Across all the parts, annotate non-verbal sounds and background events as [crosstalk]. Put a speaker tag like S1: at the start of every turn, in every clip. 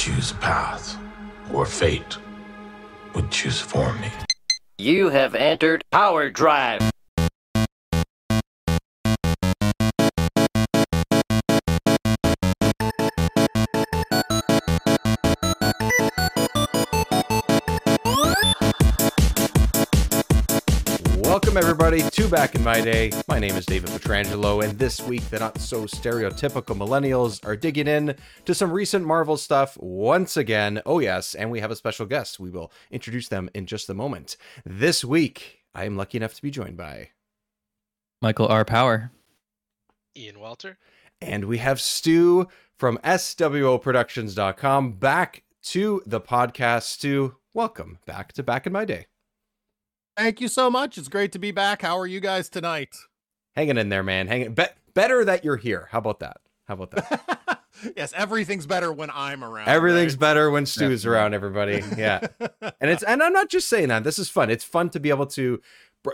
S1: choose path, or fate would choose for me.
S2: You have entered Power Drive.
S3: Everybody, to Back in My Day. My name is David Petrangelo, and this week, the not so stereotypical millennials are digging in to some recent Marvel stuff once again. Oh, yes, and we have a special guest. We will introduce them in just a moment. This week, I am lucky enough to be joined by,
S4: Michael R. Power.
S5: Ian Walter.
S3: and we have Stu from SWOProductions.com back to the podcast. Stu, welcome back to Back in My Day.
S6: Thank you so much. It's great to be back. How are you guys tonight?
S3: Hanging in there, man. Hanging. Be- better that you're here. How about that? How about that? [laughs]
S6: yes, everything's better when I'm around.
S3: Everything's
S6: right?
S3: better when Stu's
S4: Definitely.
S3: around, everybody. Yeah. [laughs] and it's and I'm not just saying that. This is fun. It's fun to be able to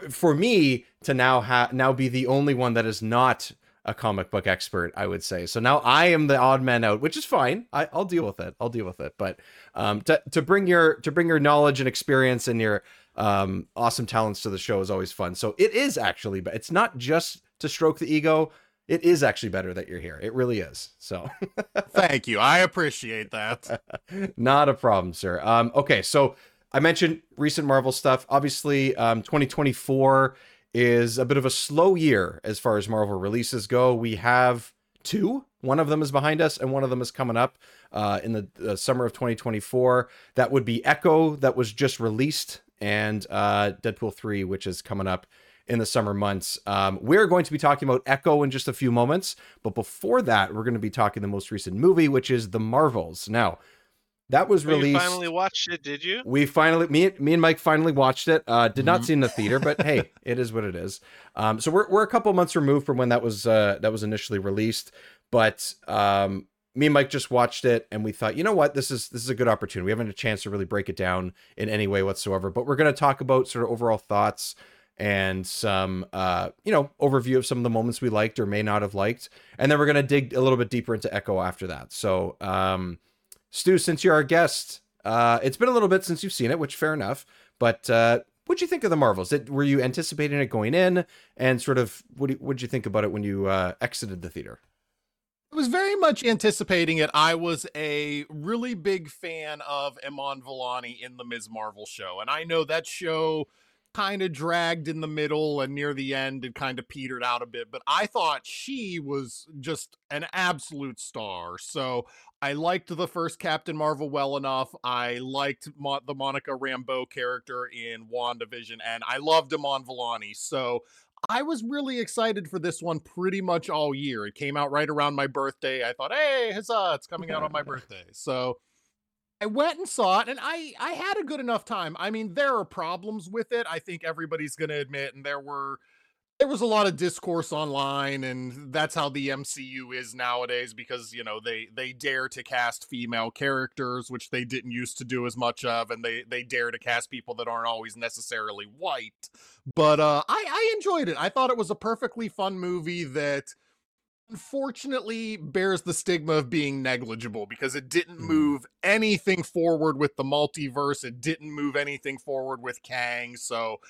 S3: for me to now have now be the only one that is not a comic book expert, I would say. So now I am the odd man out, which is fine. I, I'll deal with it. I'll deal with it. But um, to to bring your to bring your knowledge and experience and your um, awesome talents to the show is always fun. So it is actually, but it's not just to stroke the ego. It is actually better that you're here. It really is. So. [laughs]
S6: Thank you. I appreciate that. [laughs]
S3: Not a problem, sir. Um, okay, so I mentioned recent Marvel stuff. Obviously, um, 2024 is a bit of a slow year as far as Marvel releases go. We have two. One of them is behind us, and one of them is coming up uh, in the, summer of 2024. That would be Echo, that was just released, and uh, Deadpool 3, which is coming up in the summer months. Um, we're going to be talking about Echo in just a few moments, but before that, we're going to be talking the most recent movie, which is The Marvels. Now, that was
S5: you
S3: released.
S5: finally watched it, did you?
S3: We finally, me, me and Mike finally watched it. Uh, did not
S6: Mhm.
S3: see it in the theater, but hey, [laughs] it is what it is. Um, so we're we're a couple months removed from when that was uh, that was initially released, but um, me and Mike just watched it and we thought, you know what, this is this is a good opportunity. We haven't had a chance to really break it down in any way whatsoever, but we're going to talk about sort of overall thoughts and some uh, you know overview of some of the moments we liked or may not have liked, and then we're going to dig a little bit deeper into Echo after that. So. Um, Stu, since you're our guest, uh, it's been a little bit since you've seen it, which fair enough. But uh, what'd you think of the Marvels? Were you anticipating it going in, and sort of what what'd you think about it when you uh, exited the theater?
S6: I was very much anticipating it. I was a really big fan of Iman Vellani in the Ms. Marvel show, and I know that show kind of dragged in the middle and near the end it kind of petered out a bit, but I thought she was just an absolute star. So I liked the first Captain Marvel well enough. I liked Mo- the Monica Rambeau character in WandaVision, and I loved Iman Vellani. So I was really excited for this one pretty much all year. It came out right around my birthday. I thought, hey, huzzah, it's coming out on my [laughs] birthday. So I went and saw it and I I had a good enough time. I mean, there are problems with it. I think everybody's going to admit and there were there was a lot of discourse online and that's how the MCU is nowadays because, you know, they they dare to cast female characters which they didn't used to do as much of and they they dare to cast people that aren't always necessarily white. But uh I I enjoyed it. I thought it was a perfectly fun movie that unfortunately bears the stigma of being negligible because it didn't
S3: Mm.
S6: move anything forward with the multiverse. It didn't move anything forward with Kang. So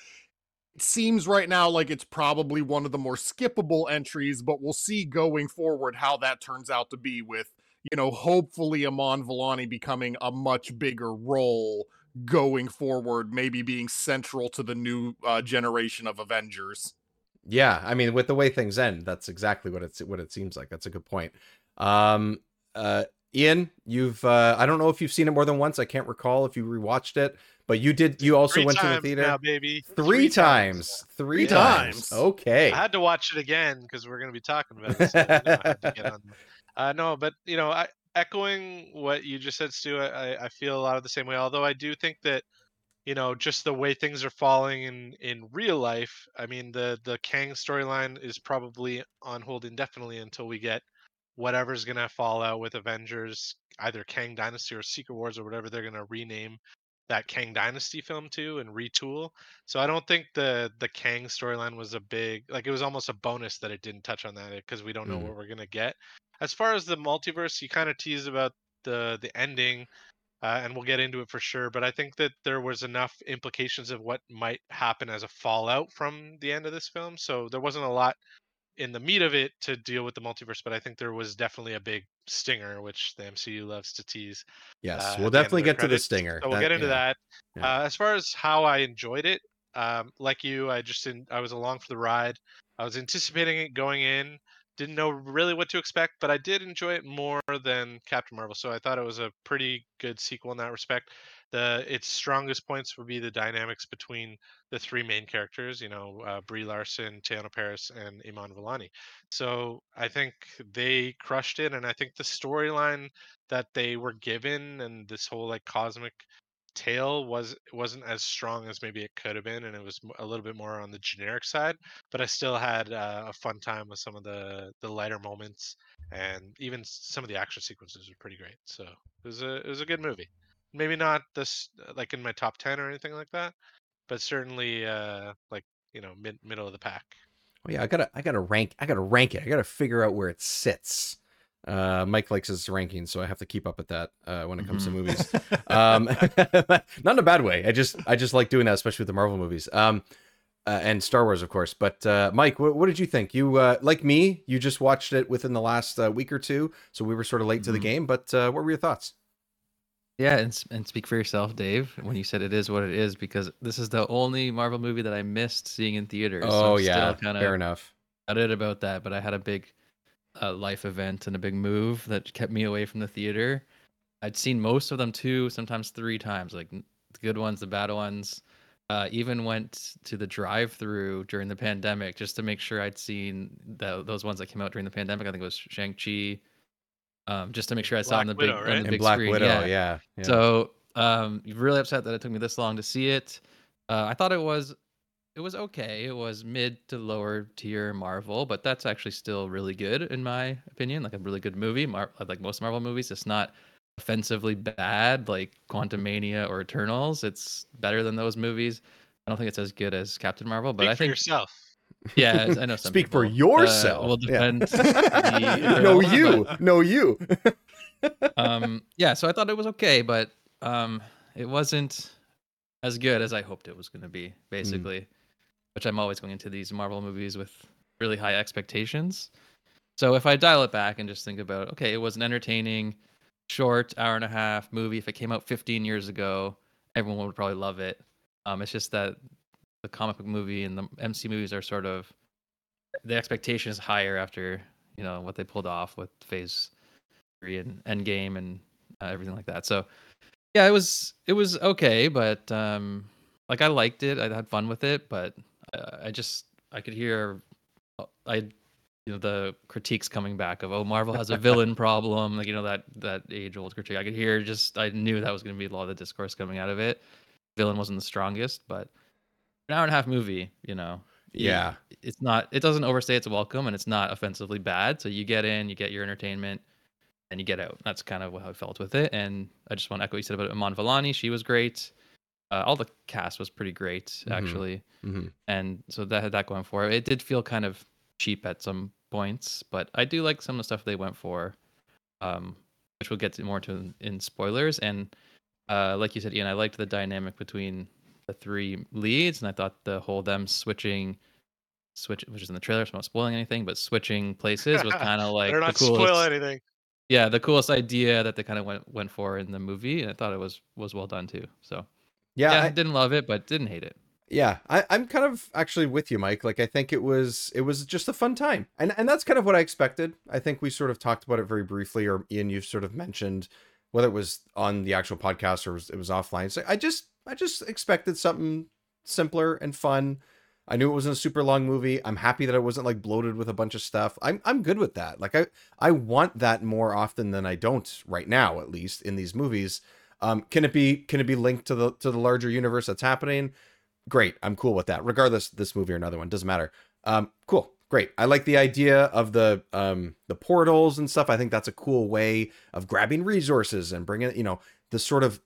S6: it seems right now like it's probably one of the more skippable entries, but we'll see going forward how that turns out to be with, you know, hopefully Iman Vellani becoming a much bigger role going forward, maybe being central to the new uh, generation of Avengers.
S3: Yeah, I mean, with the way things end, that's exactly what it's what it seems like. That's a good point. Um, uh, Ian, you've uh, I don't know if you've seen it more than once. I can't recall if you rewatched it, but you did. You also
S5: Three
S3: went to the theater
S5: now, baby.
S3: three, times. Three,
S6: Three
S3: times.
S6: times.
S3: Okay.
S5: I had to watch it again because we're going to be talking about it. So, you know, I had to get on. [laughs] Uh, no, but you know, I, echoing what you just said, Stu, I, I feel a lot of the same way. Although I do think that, you know, just the way things are falling in in real life. I mean, the the Kang storyline is probably on hold indefinitely until we get whatever's going to fall out with Avengers, either Kang Dynasty or Secret Wars or whatever they're going to rename that Kang Dynasty film to and retool. So I don't think the the Kang storyline was a big like it was almost a bonus that it didn't touch on that because we don't know
S3: Mm.
S5: what we're gonna get. As far as the multiverse, you kind of tease about the the ending, uh, and we'll get into it for sure. But I think that there was enough implications of what might happen as a fallout from the end of this film. So there wasn't a lot in the meat of it to deal with the multiverse, but I think there was definitely a big stinger, which the MCU loves to tease.
S3: Yes,
S5: uh,
S3: we'll
S5: at the end of
S3: definitely get to the stinger.
S5: So we'll
S3: That-
S5: get into
S3: yeah.
S5: that.
S3: Yeah.
S5: Uh, as far as how I enjoyed it, um, like you, I just in, I was along for the ride. I was anticipating it going in. Didn't know really what to expect, but I did enjoy it more than Captain Marvel. So I thought it was a pretty good sequel in that respect. The its strongest points would be the dynamics between the three main characters. You know, uh, Brie Larson, Teyonah Paris, and Iman Vellani. So I think they crushed it, and I think the storyline that they were given and this whole like cosmic tale was wasn't as strong as maybe it could have been and it was a little bit more on the generic side but i still had uh, a fun time with some of the the lighter moments and even some of the action sequences were pretty great so it was a it was a good movie maybe not this like in my top 10 or anything like that but certainly uh like you know mid middle of the pack
S3: Oh yeah, I gotta I gotta rank I gotta rank it. I gotta figure out where it sits. Uh, Mike likes his rankings, so I have to keep up with that uh, when it comes to
S4: Mhm.
S3: movies. [laughs] um, [laughs] not in a bad way. I just I just like doing that, especially with the Marvel movies. Um, uh, and Star Wars, of course. But uh, Mike, what, what did you think? You uh, like me? You just watched it within the last uh, week or two, so we were sort of late to the
S4: Mhm.
S3: game. But uh, what were your thoughts?
S4: Yeah, and and speak for yourself, Dave, when you said it is what it is, because this is the only Marvel movie that I missed seeing in theaters.
S3: Oh
S4: I'm
S3: yeah, fair enough.
S4: gutted about that. But I had a big uh, life event and a big move that kept me away from the theater. I'd seen most of them two, sometimes three times, like the good ones, the bad ones. Uh, even went to the drive-through during the pandemic just to make sure I'd seen the, those ones that came out during the pandemic. I think it was Shang Chi, um, just to make sure I saw on the
S5: Black
S4: big
S5: Widow,
S4: on the
S3: And
S4: big
S3: Black
S4: screen.
S3: Widow,
S4: yeah.
S3: yeah. yeah.
S4: So um, really upset that it took me this long to see it. Uh, I thought it was it was okay. It was mid to lower tier Marvel, but that's actually still really good in my opinion. Like a really good movie. Mar- like most Marvel movies, it's not offensively bad like Quantumania or Eternals. It's better than those movies. I don't think it's as good as Captain Marvel, but
S5: Speak
S4: I
S5: for
S4: think
S5: yourself [laughs]
S4: yeah, I know [laughs] some
S3: Speak for
S4: people, uh,
S3: yourself.
S4: will
S3: Yeah.
S4: defend [laughs] the
S3: no, you,
S4: but-
S3: no, you.
S4: um yeah so i thought it was okay but um it wasn't as good as i hoped it was going to be basically which i'm always going into these marvel movies with really high expectations so if i dial it back and just think about okay it was an entertaining short hour and a half movie if it came out 15 years ago everyone would probably love it um it's just that the comic book movie and the mc movies are sort of the expectation is higher after you know what they pulled off with phase three and Endgame and uh, everything like that. So yeah, it was it was okay, but um, like I liked it. I had fun with it, but uh, I just I could hear uh, I you know the critiques coming back of oh Marvel has a villain [laughs] problem, like you know that that age old critique. I could hear just I knew that was going to be a lot of the discourse coming out of it. Villain wasn't the strongest, but an hour and a half movie, you know.
S3: Yeah.
S4: it's not it doesn't overstay its welcome and it's not offensively bad so you get in you get your entertainment and you get out that's kind of how i felt with it and i just want to echo what you said about Iman Vellani she was great uh, all the cast was pretty great
S3: Mhm.
S4: actually.
S3: Mhm.
S4: and so that had that going for it. It did feel kind of cheap at some points but i do like some of the stuff they went for um which we'll get to more to in, in spoilers. And uh like you said ian i liked the dynamic between the three leads and i thought the whole them switching switch which is in the trailer so i'm not spoiling anything but switching places was kind of [laughs] like
S5: better
S4: the
S5: not
S4: coolest
S5: spoil anything.
S4: Yeah the coolest idea that they kind of went went for in the movie and i thought it was was well done too so
S3: Yeah,
S4: yeah,
S3: I-
S4: didn't love it but didn't hate it
S3: Yeah, I, I'm kind of actually with you, Mike. Like I think it was it was just a fun time, and and that's kind of what I expected. I think we sort of talked about it very briefly, or Ian, you sort of mentioned whether it was on the actual podcast or it was, it was offline. So I just I just expected something simpler and fun. I knew it wasn't a super long movie. I'm happy that it wasn't like bloated with a bunch of stuff. I'm I'm good with that. Like I I want that more often than I don't right now, at least in these movies. Um, can it be can it be linked to the to the larger universe that's happening? great i'm cool with that regardless this movie or another one doesn't matter um cool great i like the idea of the um the portals and stuff i think that's a cool way of grabbing resources and bringing you know the sort of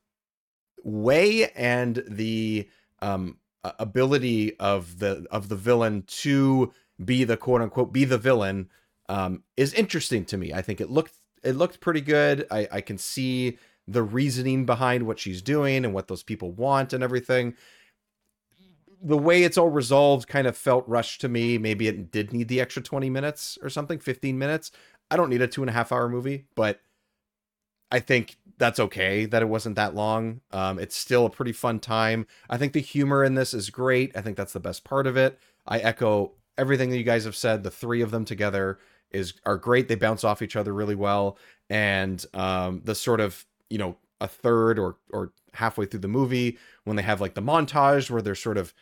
S3: way and the um ability of the of the villain to be the quote unquote be the villain um is interesting to me i think it looked it looked pretty good. I I can see the reasoning behind what she's doing and what those people want and everything. The way it's all resolved kind of felt rushed to me. Maybe it did need the extra 20 minutes or something, 15 minutes. I don't need a two and a half hour movie, but I think that's okay that it wasn't that long. Um, it's still a pretty fun time. I think the humor in this is great. I think that's the best part of it. I echo everything that you guys have said. The three of them together is are great. They bounce off each other really well, and um, the sort of you know a third or or halfway through the movie when they have like the montage where they're sort of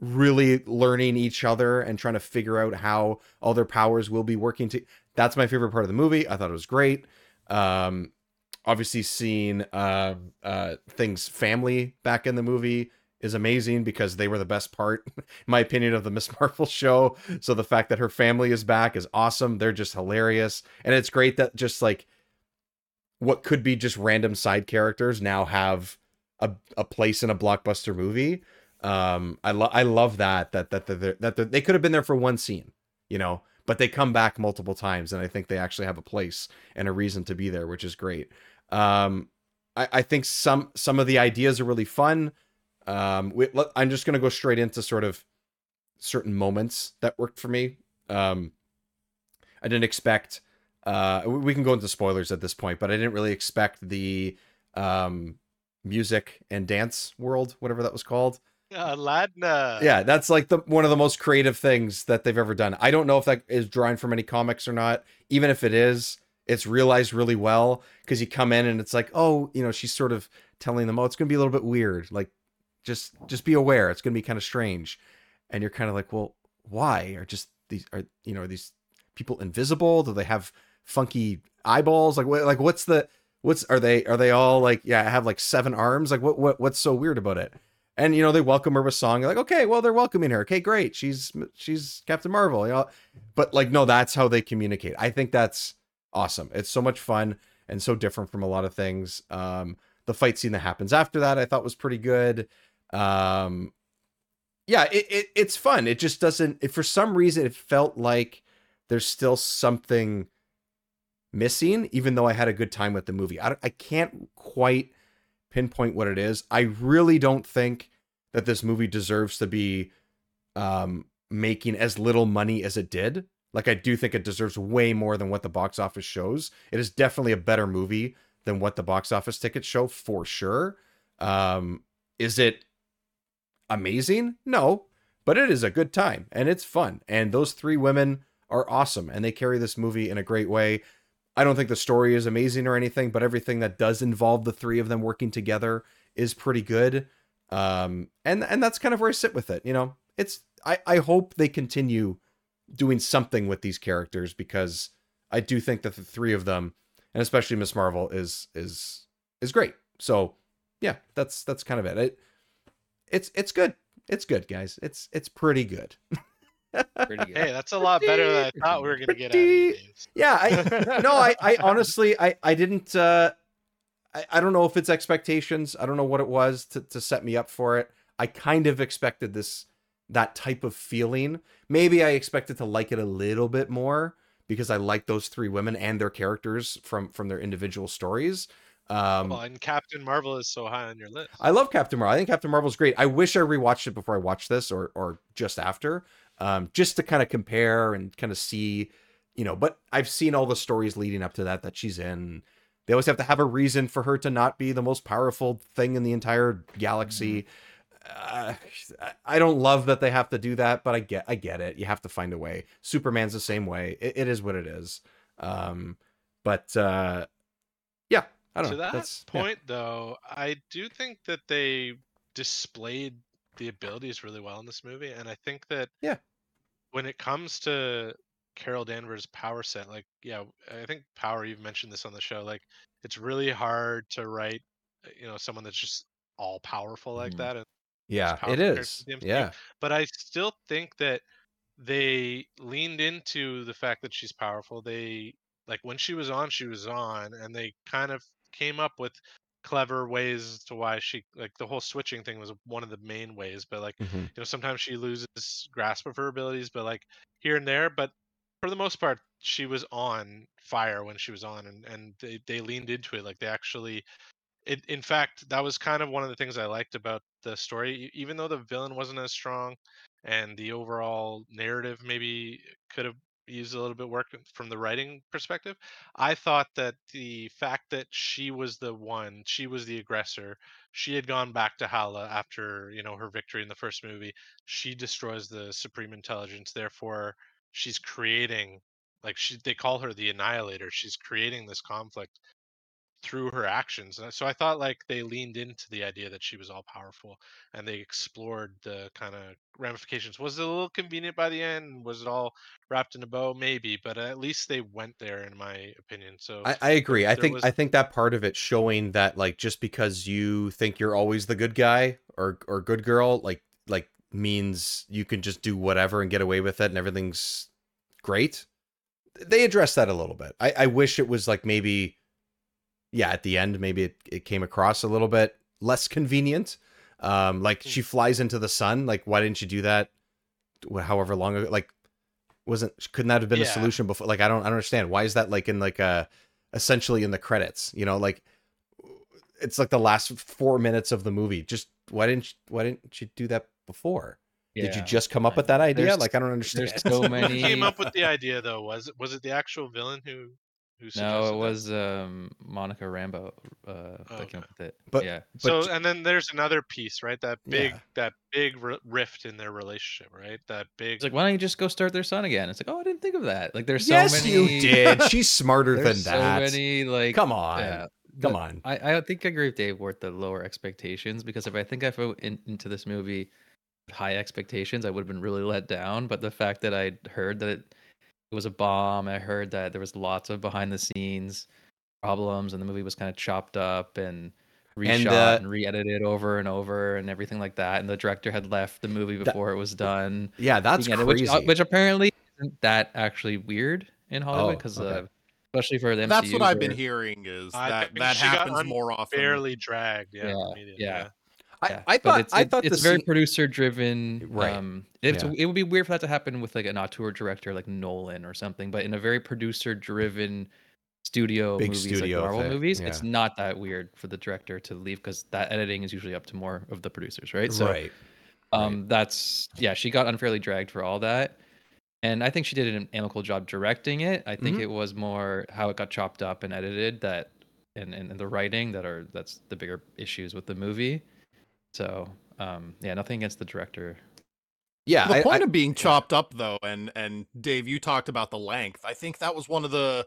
S3: really learning each other and trying to figure out how all their powers will be working to that's my favorite part of the movie. I thought it was great. Um obviously seeing uh, uh things family back in the movie is amazing because they were the best part [laughs] in my opinion of the miss marvel show. So the fact that her family is back is awesome. They're just hilarious. And it's great that just like what could be just random side characters now have a, a place in a blockbuster movie. Um, I love I love that that that that, that, that they could have been there for one scene, you know, but they come back multiple times, and I think they actually have a place and a reason to be there, which is great. Um, I, I think some some of the ideas are really fun. Um, we, I'm just gonna go straight into sort of certain moments that worked for me. Um, I didn't expect uh we can go into spoilers at this point but i didn't really expect the um music and dance world whatever that was called.
S5: Uh, Ladna.
S3: yeah that's like the one of the most creative things that they've ever done. I don't know if that is drawing from any comics or not. Even if it is it's realized really well because you come in and it's like oh you know she's sort of telling them oh it's gonna be a little bit weird. Like just just be aware. It's gonna be kind of strange and you're kind of like well why? Are just these are you know are these people invisible? Do they have funky eyeballs? Like what like what's the what's are they are they all like yeah I have like seven arms? Like what what what's so weird about it? And you know they welcome her with song You're like okay well they're welcoming her. Okay great. She's she's captain marvel. You know but like no that's how they communicate. I think that's awesome. It's so much fun and so different from a lot of things. Um the fight scene that happens after that i thought was pretty good. Um yeah it, it it's fun. It just doesn't it, for some reason it felt like there's still something missing even though i had a good time with the movie. I, I can't quite pinpoint what it is. I really don't think that this movie deserves to be um making as little money as it did. Like i do think it deserves way more than what the box office shows. It is definitely a better movie than what the box office tickets show for sure. Um is it amazing? No but it is a good time and it's fun and those three women are awesome and they carry this movie in a great way I don't think the story is amazing or anything, but everything that does involve the three of them working together is pretty good. Um, and and that's kind of where I sit with it. You know, it's I I hope they continue doing something with these characters because I do think that the three of them, and especially Miss Marvel, is is is great. So yeah, that's that's kind of it. it it's it's good. It's good, guys. It's it's pretty good. [laughs]
S4: Pretty good.
S5: Hey, that's a lot better than I thought we were gonna get out of you.
S3: Pretty-
S5: Dave.
S3: yeah i [laughs] no i i honestly i i didn't uh I, I don't know if it's expectations i don't know what it was to, to set me up for it i kind of expected this that type of feeling maybe i expected to like it a little bit more because i like those three women and their characters from from their individual stories um
S5: well, and Captain Marvel is so high on your list.
S3: I love Captain Marvel. I think Captain Marvel's great. I wish I rewatched it before I watched this or or just after. Um, just to kind of compare and kind of see, you know, but I've seen all the stories leading up to that that she's in. They always have to have a reason for her to not be the most powerful thing in the entire galaxy. Uh, I don't love that they have to do that, but I get I get it. You have to find a way. Superman's the same way. It, it is what it is. Um, but uh, yeah, I don't
S5: to
S3: know.
S5: that
S3: That's yeah.
S5: point, though, I do think that they displayed the abilities really well in this movie, and I think that
S3: Yeah.
S5: When it comes to Carol Danvers' power set, like yeah, I think Power you've mentioned this on the show, like it's really hard to write, uh, you know, someone that's just all powerful like
S3: Mhm.
S5: that. And
S3: Yeah, it is.
S5: in the MCU.
S3: Yeah.
S5: but I still think that they leaned into the fact that she's powerful. They like when she was on, she was on, and they kind of came up with clever ways to why she like the whole switching thing was one of the main ways. But like
S3: Mhm.
S5: you know, sometimes she loses grasp of her abilities, but like here and there. But for the most part, she was on fire when she was on, and and they they leaned into it. Like they actually, it in fact, that was kind of one of the things I liked about the story. Even though the villain wasn't as strong, and the overall narrative maybe could have used a little bit work from the writing perspective, I thought that the fact that she was the one, she was the aggressor. She had gone back to Hala after you know her victory in the first movie. She destroys the Supreme Intelligence, therefore she's creating like she they call her the annihilator she's creating this conflict through her actions and so i thought like they leaned into the idea that she was all powerful and they explored the kind of ramifications was it a little convenient by the end was it all wrapped in a bow maybe but at least they went there in my opinion so
S3: I, I agree. I think
S5: was-
S3: I think that part of it showing that like just because you think you're always the good guy or or good girl, like like means you can just do whatever and get away with it and everything's great. They address that a little bit. I, I wish it was like maybe yeah, at the end maybe it, it came across a little bit less convenient. Um like
S5: Hmm.
S3: she flies into the sun. Like why didn't you do that however long ago like wasn't couldn't that have been a solution before like I don't, I don't understand. Why is that like in like a essentially in the credits you know like it's like the last four minutes of the movie just why didn't you, why didn't you do that before did you just come up with that idea
S4: there's-
S3: like i don't understand
S4: there's so
S5: who [laughs]
S4: many-
S5: came up with the idea though was it was it the actual villain who who
S4: No,
S5: suggested
S4: it
S5: that?
S4: was um, Monica Rambeau uh, that
S5: Okay.
S4: came up with it.
S3: But-
S4: yeah,
S5: so
S3: j-
S5: and then there's another piece right that big
S3: Yeah.
S5: that big ri- rift in their relationship right that big
S4: it's like why don't you just go start their sun again? It's like oh, I didn't think of that. Like there's so
S3: yes
S4: many.
S3: you did [laughs] she's smarter than
S4: There's so
S3: that
S4: many like
S3: come on
S4: yeah,
S3: come
S4: but
S3: on
S4: I, I think I agree with Dave with the lower expectations because if I think I went in, into this movie with high expectations, I would have been really let down. But the fact that I heard that it, it was a bomb, I heard that there was lots of behind the scenes problems, and the movie was kind of chopped up and reshot
S3: uh,
S4: and, re-edited over and over and everything like that. And the director had left the movie before it was done.
S3: yeah that's
S4: being edited,
S3: crazy
S4: Which, uh, which apparently isn't that actually weird in Hollywood
S3: Oh,
S4: because
S3: okay.
S4: uh, especially for the MCU.
S6: That's what I've been hearing is that
S5: think
S6: that happens more often.
S5: barely dragged yeah,
S4: Yeah,
S5: in the media,
S4: yeah.
S3: I,
S4: Yeah,
S3: I thought
S4: it's,
S3: i thought
S4: it's very producer driven.
S3: Right.
S4: Um, it's,
S3: Yeah.
S4: it would be weird for that to happen with like an auteur director like Nolan or something, but in a very producer driven studio
S3: Big
S4: movies
S3: studio
S4: like Marvel
S3: thing,
S4: movies, it's not that weird for the director to leave because that editing is usually up to more of the producers, right? So
S3: right
S4: um, that's yeah, she got unfairly dragged for all that. And I think she did an amicable job directing it. I think
S3: Mhm.
S4: it was more how it got chopped up and edited that and, and, and the writing that are that's the bigger issues with the movie. So um yeah, nothing against the director.
S3: yeah
S6: the
S3: I-
S6: point
S3: I-
S6: of being chopped up though and and dave you talked about the length i think that was one of the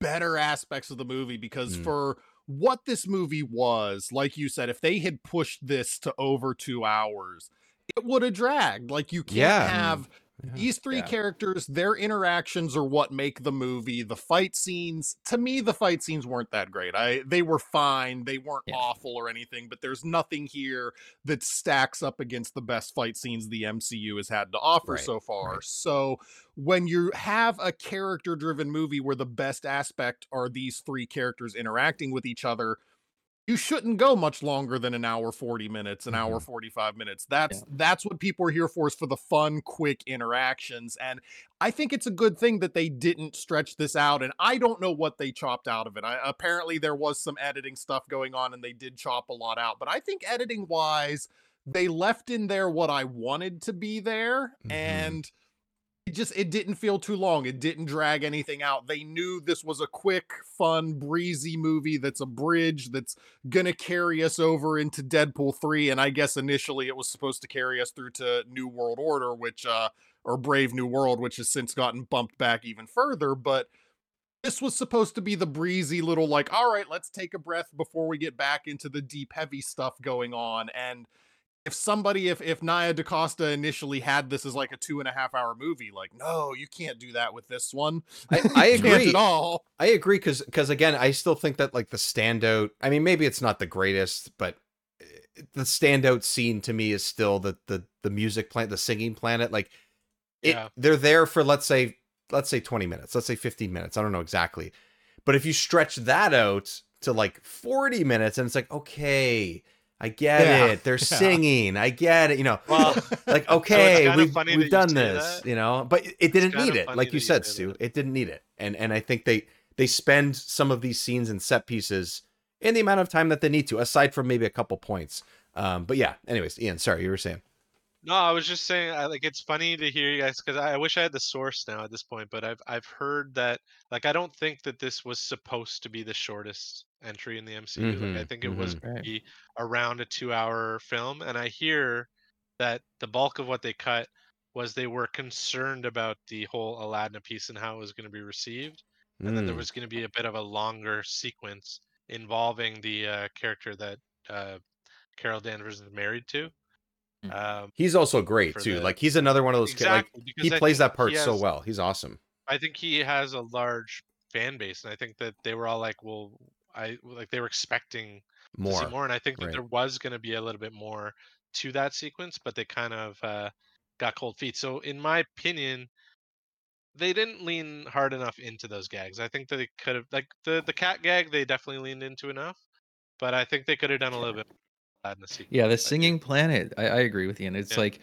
S6: better aspects of the movie because
S3: Mm.
S6: for what this movie was like you said if they had pushed this to over two hours it would have dragged like you can't
S3: Yeah.
S6: have
S3: Yeah.
S6: these three
S4: Yeah.
S6: characters their interactions are what make the movie the fight scenes to me the fight scenes weren't that great i they were fine they weren't
S4: Yeah.
S6: awful or anything but there's nothing here that stacks up against the best fight scenes the mcu has had to offer
S3: Right,
S6: so far
S3: right.
S6: so when you have a character driven movie where the best aspect are these three characters interacting with each other you shouldn't go much longer than an hour 40 minutes an hour
S3: Mhm.
S6: 45 minutes that's that's what people are here for is for the fun quick interactions and i think it's a good thing that they didn't stretch this out and i don't know what they chopped out of it I, apparently there was some editing stuff going on and they did chop a lot out but i think editing wise they left in there what i wanted to be there
S3: Mhm.
S6: and it just it didn't feel too long. It didn't drag anything out. They knew this was a quick fun breezy movie that's a bridge that's gonna carry us over into deadpool 3 and i guess initially it was supposed to carry us through to new world order which uh or brave new world which has since gotten bumped back even further but this was supposed to be the breezy little like all right let's take a breath before we get back into the deep heavy stuff going on and if somebody if if Nia DaCosta initially had this as like a two and a half hour movie, like no, you can't do that with this one.
S3: I- [laughs] I agree.
S6: at all.
S3: I agree because because again, I still think that like the standout. I mean, maybe it's not the greatest, but eh, the standout scene to me is still the the the music plant, the singing planet. Like, it,
S5: Yeah.
S3: they're there for let's say let's say twenty minutes, let's say fifteen minutes. I don't know exactly, but if you stretch that out to like forty minutes, and it's like okay. I get
S6: Yeah,
S3: it. They're [laughs]
S6: yeah.
S3: singing. I get it. You know,
S5: Well, [laughs]
S3: like okay,
S5: kinda
S3: we've
S5: funny
S3: we've done this,
S5: that.
S3: you know, but it- it didn't need it. Like you
S5: you
S3: said,
S5: say
S3: Stu,
S5: that.
S3: it didn't need it. And and I think they they spend some of these scenes and set pieces in the amount of time that they need to, aside from maybe a couple points. Um, but yeah. Anyways, Ian, sorry, you were saying.
S5: No, I was just saying, I, like it's funny to hear you guys because I, I wish I had the source now at this point, but I've I've heard that like I don't think that this was supposed to be the shortest entry in the MCU. Like I
S3: Mhm,
S5: think it was
S4: mhm. Right.
S5: around a two-hour film, and I hear that the bulk of what they cut was they were concerned about the whole Aladna piece and how it was going to be received, and then there
S3: Mm.
S5: was going to be a bit of a longer sequence involving the uh, character that uh, Carol Danvers is married to.
S4: Mm.
S5: Um,
S3: He's also great too.
S5: the-
S3: Like he's another one of those kids. Like
S5: Exactly,
S3: he
S5: I
S3: plays that part
S5: he
S3: so well. He's awesome.
S5: I think he has a large fan base, and I think that they were all like, "Well, I like they were expecting to
S3: More.
S5: see more," and I think that
S3: right.
S5: there was going to be a little bit more to that sequence, but they kind of uh, got cold feet. So, in my opinion, they didn't lean hard enough into those gags. I think that they could have, like the the cat gag, they definitely leaned into enough, but I think they could have done a little bit more in the sequence.
S4: Yeah, the singing planet. I, I agree with you, and It's
S5: Yeah.
S4: like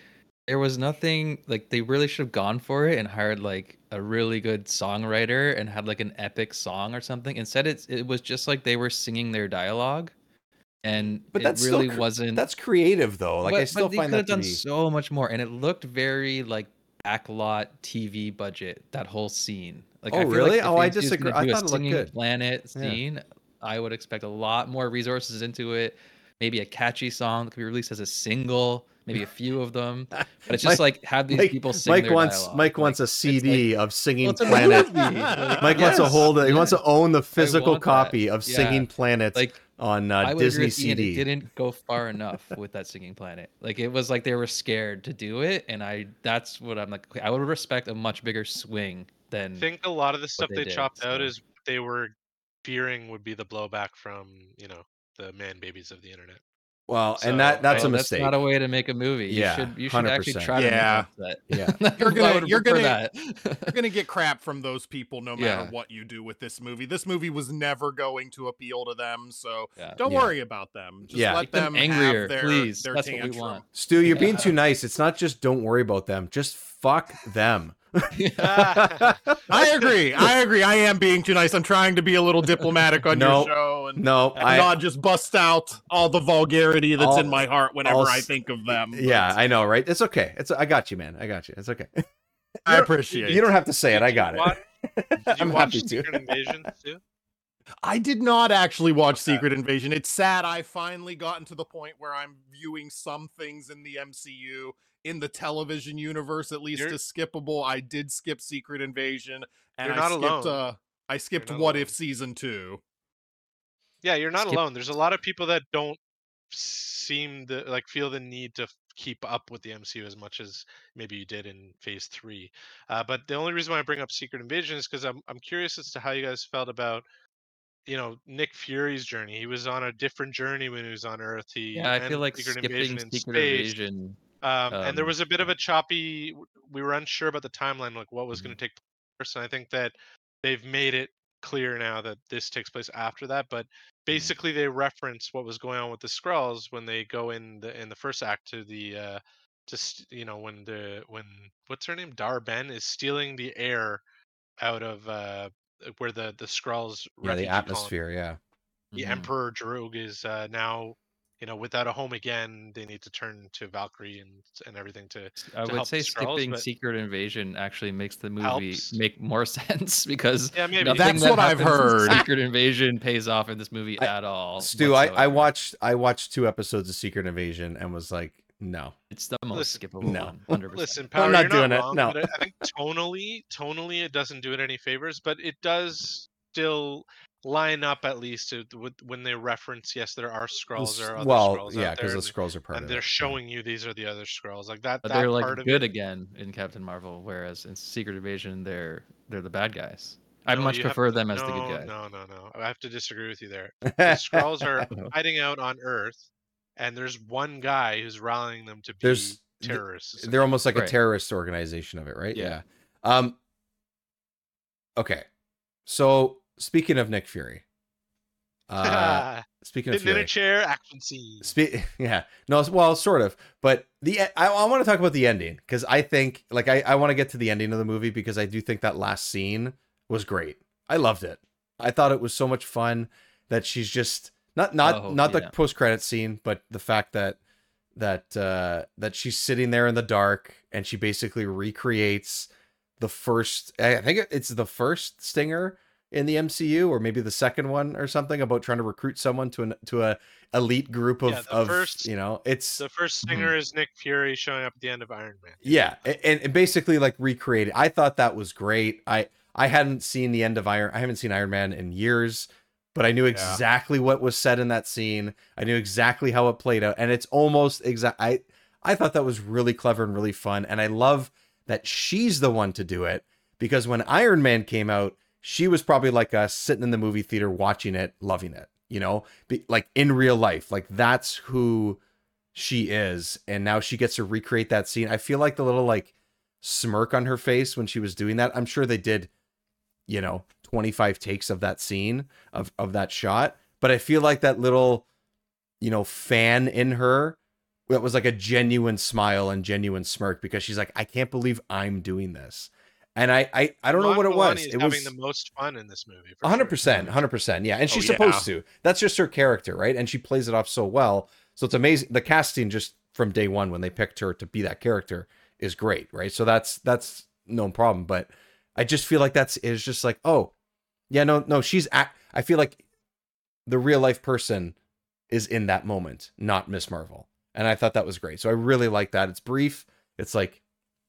S4: there was nothing like they really should have gone for it and hired like a really good songwriter and had like an epic song or something. Instead, it's it was just like they were singing their dialogue, and
S3: But that
S4: really wasn't.
S3: That's creative though. Like
S4: but,
S3: I still
S4: but they
S3: find
S4: could have
S3: that
S4: done
S3: be.
S4: so much more, and it looked very like backlot TV budget. That whole scene. Like,
S3: Oh, oh
S4: I feel
S3: really?
S4: Like
S3: Oh, I disagree. I thought it looked good.
S4: Planet
S3: Yeah.
S4: scene. I would expect a lot more resources into it. Maybe a catchy song that could be released as a single. Maybe a [laughs] few of them. But it's just like have these
S3: Mike,
S4: people sing
S3: Mike
S4: their
S3: wants
S4: dialogue.
S3: Mike
S4: Like,
S3: wants a
S4: it's
S3: CD of Singing
S4: well,
S3: Planet.
S4: movie. Like, [laughs]
S3: Mike wants to
S4: yes,
S3: hold it. He wants to own the physical
S4: want that.
S3: copy of
S4: Yeah.
S3: Singing Planet
S4: Like
S3: on uh,
S4: I would
S3: Disney
S4: agree with Ian,
S3: CD.
S4: It didn't go far enough with that singing planet. Like it was like they were scared to do it, and I that's what I'm like. I would respect a much bigger swing than
S5: I think a lot of the stuff
S4: they
S5: they,
S4: did,
S5: chopped out is they were fearing would be the blowback from you know the man babies of the internet.
S3: well,
S5: So,
S3: and that that's
S4: Well,
S3: a mistake.
S4: That's not a way to make a movie. You
S3: Yeah,
S4: should you should actually
S3: 100%.
S4: try
S6: Yeah.
S4: to make that.
S3: Yeah. [laughs]
S6: You're gonna- you're gonna-
S4: that.
S6: You're gonna get crap from those people no matter
S4: Yeah.
S6: what you do with this movie. This movie was never going to appeal to them, so
S4: Yeah.
S6: don't
S3: Yeah.
S6: worry about them. Just
S3: Yeah.
S6: let
S4: Make them
S6: them
S4: angrier,
S6: have their,
S4: please.
S6: Their
S4: That's what we want.
S3: Stu, you're being too nice. It's not just don't worry about them. Just fuck them. [laughs]
S6: I agree. I agree. I am being too nice. I'm trying to be a little diplomatic on
S3: No.
S6: your show and
S3: no, I
S6: not just bust out all the vulgarity that's
S3: All-
S6: in my heart whenever
S3: all
S6: I
S3: s-
S6: think of them.
S3: yeah,
S6: but
S3: I know, right? It's okay. It's I got you, man. I got you. It's okay.
S6: I appreciate. It.
S3: You don't have to say it. I got it.
S5: Did you [laughs]
S3: I'm
S5: watch
S3: happy to.
S5: Secret Invasion too?
S6: I did not actually watch
S5: Okay.
S6: Secret Invasion. It's sad I finally gotten to the point where I'm viewing some things in the MCU in the television universe at least
S5: You're-
S6: as skippable. I did skip Secret Invasion and
S5: You're
S6: I skipped
S5: alone.
S6: uh I skipped What
S5: alone.
S6: If season 2.
S5: Yeah, you're not
S4: Skip-
S5: alone. There's a lot of people that don't seem to like feel the need to keep up with the MCU as much as maybe you did in Phase Three. Uh, but the only reason why I bring up Secret Invasion is because I'm I'm curious as to how you guys felt about you know Nick Fury's journey. He was on a different journey when he was on Earth. He
S4: Yeah, I feel like
S5: Secret
S4: skipping
S5: Invasion in
S4: Secret
S5: space.
S4: Invasion.
S5: Um, and there
S4: um,
S5: was a bit of a choppy. We were unsure about the timeline, like what was going to take place. And I think that they've made it clear now that this takes place after that. But basically, they reference what was going on with the Skrulls when they go in the in the first act to the uh, just you know when the when what's her name Dar-Benn is stealing the air out of uh, where the the Skrulls
S3: Yeah, the
S5: refugee colony
S3: atmosphere. Yeah.
S5: the
S4: mhm.
S5: Emperor Droog is uh, now, you know, without a home again. They need to turn to Valkyrie and and everything to.
S4: I would
S5: help
S4: say
S5: the Skrulls,
S4: skipping Secret Invasion actually makes the movie
S5: Helps.
S4: make more [laughs] sense because
S5: Yeah, maybe.
S6: That's
S4: that
S6: what I've heard.
S4: Secret Invasion pays off in this movie
S3: I-
S4: at all.
S3: Stu, I, I watched I watched two episodes of Secret Invasion and was like, no.
S4: It's the most
S5: Listen-
S4: skippable
S3: No.
S4: one. Hundred percent.
S5: Listen, Power,
S3: not
S5: you're
S3: doing
S5: not
S3: it,
S5: wrong,
S3: no.
S5: but I, I think tonally, tonally, it doesn't do it any favors, but it does still line up at least with, when they reference. Yes, there are Skrulls. There are other
S3: well,
S5: Skrulls
S3: yeah, because the Skrulls are part
S5: and
S3: of
S5: they're
S3: it.
S5: showing you these are the other Skrulls. Like that.
S4: But
S5: that
S4: they're like
S5: part
S4: good
S5: it,
S4: again in Captain Marvel, whereas in Secret Invasion they're they're the bad guys. I
S5: No,
S4: much prefer
S5: to-
S4: them as
S5: no,
S4: the good guys.
S5: No, no, no. I have to disagree with you there. [laughs] The Skrulls are hiding out on Earth, and there's one guy who's rallying them to be
S3: There's-
S5: terrorists.
S3: They're almost like a terrorist organization of it, right?
S4: Yeah.
S3: Um Okay. So speaking of Nick Fury, [laughs] Uh, speaking of
S5: Sitting
S3: Fury,
S5: chair, action scene.
S3: Spe- [laughs] yeah, no, well, sort of, but the I, I want to talk about the ending because I think like I, I want to get to the ending of the movie because I do think that last scene was great. I loved it. I thought it was so much fun that she's just not not
S4: Oh,
S3: not the post credit scene, but the fact that that uh that she's sitting there in the dark and she basically recreates the first I think it's the first stinger in the MCU or maybe the second one or something about trying to recruit someone to an to a elite group of
S5: Yeah,
S3: of
S5: first-
S3: you know it's
S5: The first mm-hmm. stinger is Nick Fury showing up at the end of Iron Man.
S3: yeah and, and basically like recreated i thought that was great i i hadn't seen the end of iron i haven't seen iron man in years but i knew exactly what was said in that scene i knew exactly how it played out and it's almost exact i i thought that was really clever and really fun and i love that she's the one to do it because when iron man came out she was probably like us sitting in the movie theater watching it loving it you know? Be, like in real life like that's who she is and now she gets to recreate that scene. I feel like the little like smirk on her face when she was doing that i'm sure they did you know 25 takes of that scene of of that shot but i feel like that little you know fan in her that was like a genuine smile and genuine smirk because she's like i can't believe i'm doing this and i i, I don't know what it was it
S5: having
S3: was
S5: the most fun in this movie.
S3: Hundred percent, hundred percent, yeah. And oh, she's
S6: Oh, yeah.
S3: supposed to. That's just her character, right? And she plays it off so well. So it's amazing. The casting just from day one when they picked her to be that character is great, right? So that's that's no problem. But I just feel like that's is just like, oh, yeah, no, no, she's. Act- I feel like the real life person is in that moment, not Miss Marvel, and I thought that was great. So I really like that. It's brief. It's like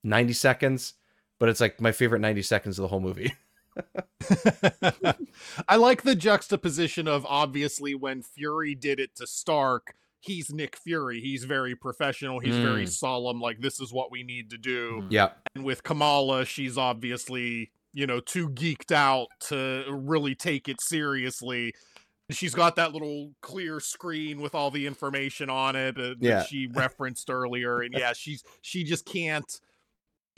S3: ninety seconds, but it's like my favorite ninety seconds of the whole movie. [laughs] [laughs]
S6: I like the juxtaposition of obviously when Fury did it to Stark, he's Nick Fury. He's very professional. He's very
S3: Mm.
S6: solemn. Like, this is what we need to do.
S4: Mhm.
S3: yeah,
S6: And with Kamala, she's obviously, you know, too geeked out to really take it seriously. She's got that little clear screen with all the information on it uh, that
S3: Yeah.
S6: she referenced earlier. And yeah, she's she just can't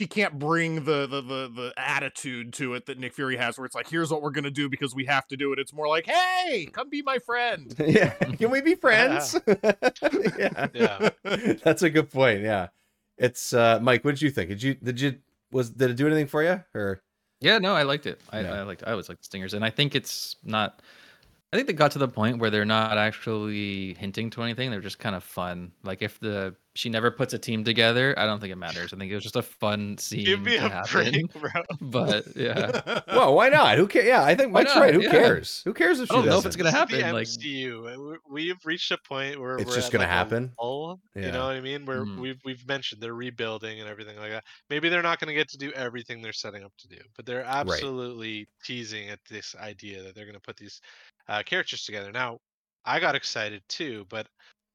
S6: she can't bring the, the the the attitude to it that Nick Fury has, where it's like, here's what we're gonna do because we have to do it. It's more like, hey, come be my friend. [laughs]
S3: yeah. Can we be [laughs] friends? [laughs] yeah.
S5: Yeah.
S3: That's a good point. Yeah. It's uh Mike, what did you think? Did you did you was did it do anything for you? Or
S4: Yeah, no, I liked it. I,
S3: Yeah.
S4: I liked. I always liked stingers, and I think it's not. I think they got to the point where they're not actually hinting to anything. They're just kind of fun. Like if the she never puts a team together, I don't think it matters. I think it was just a fun scene
S5: Give me
S4: to
S5: a
S4: happen.
S5: break, bro. [laughs]
S4: But yeah,
S3: well, why not? Who cares? Yeah, I think Mike's right. Who
S4: Yeah.
S3: cares? Who cares if she
S4: I don't know if it's gonna happen.
S5: The
S4: Like
S5: MCU. we- We've reached a point where
S3: It's
S5: we're
S3: just gonna
S5: like,
S3: happen?
S5: lull,
S3: Yeah.
S5: You know what I mean? Where
S4: Mhm.
S5: we've we've mentioned they're rebuilding and everything like that. Maybe they're not going to get to do everything they're setting up to do, but they're absolutely teasing at this idea that they're going to put these uh, characters together. Now, I got excited too, but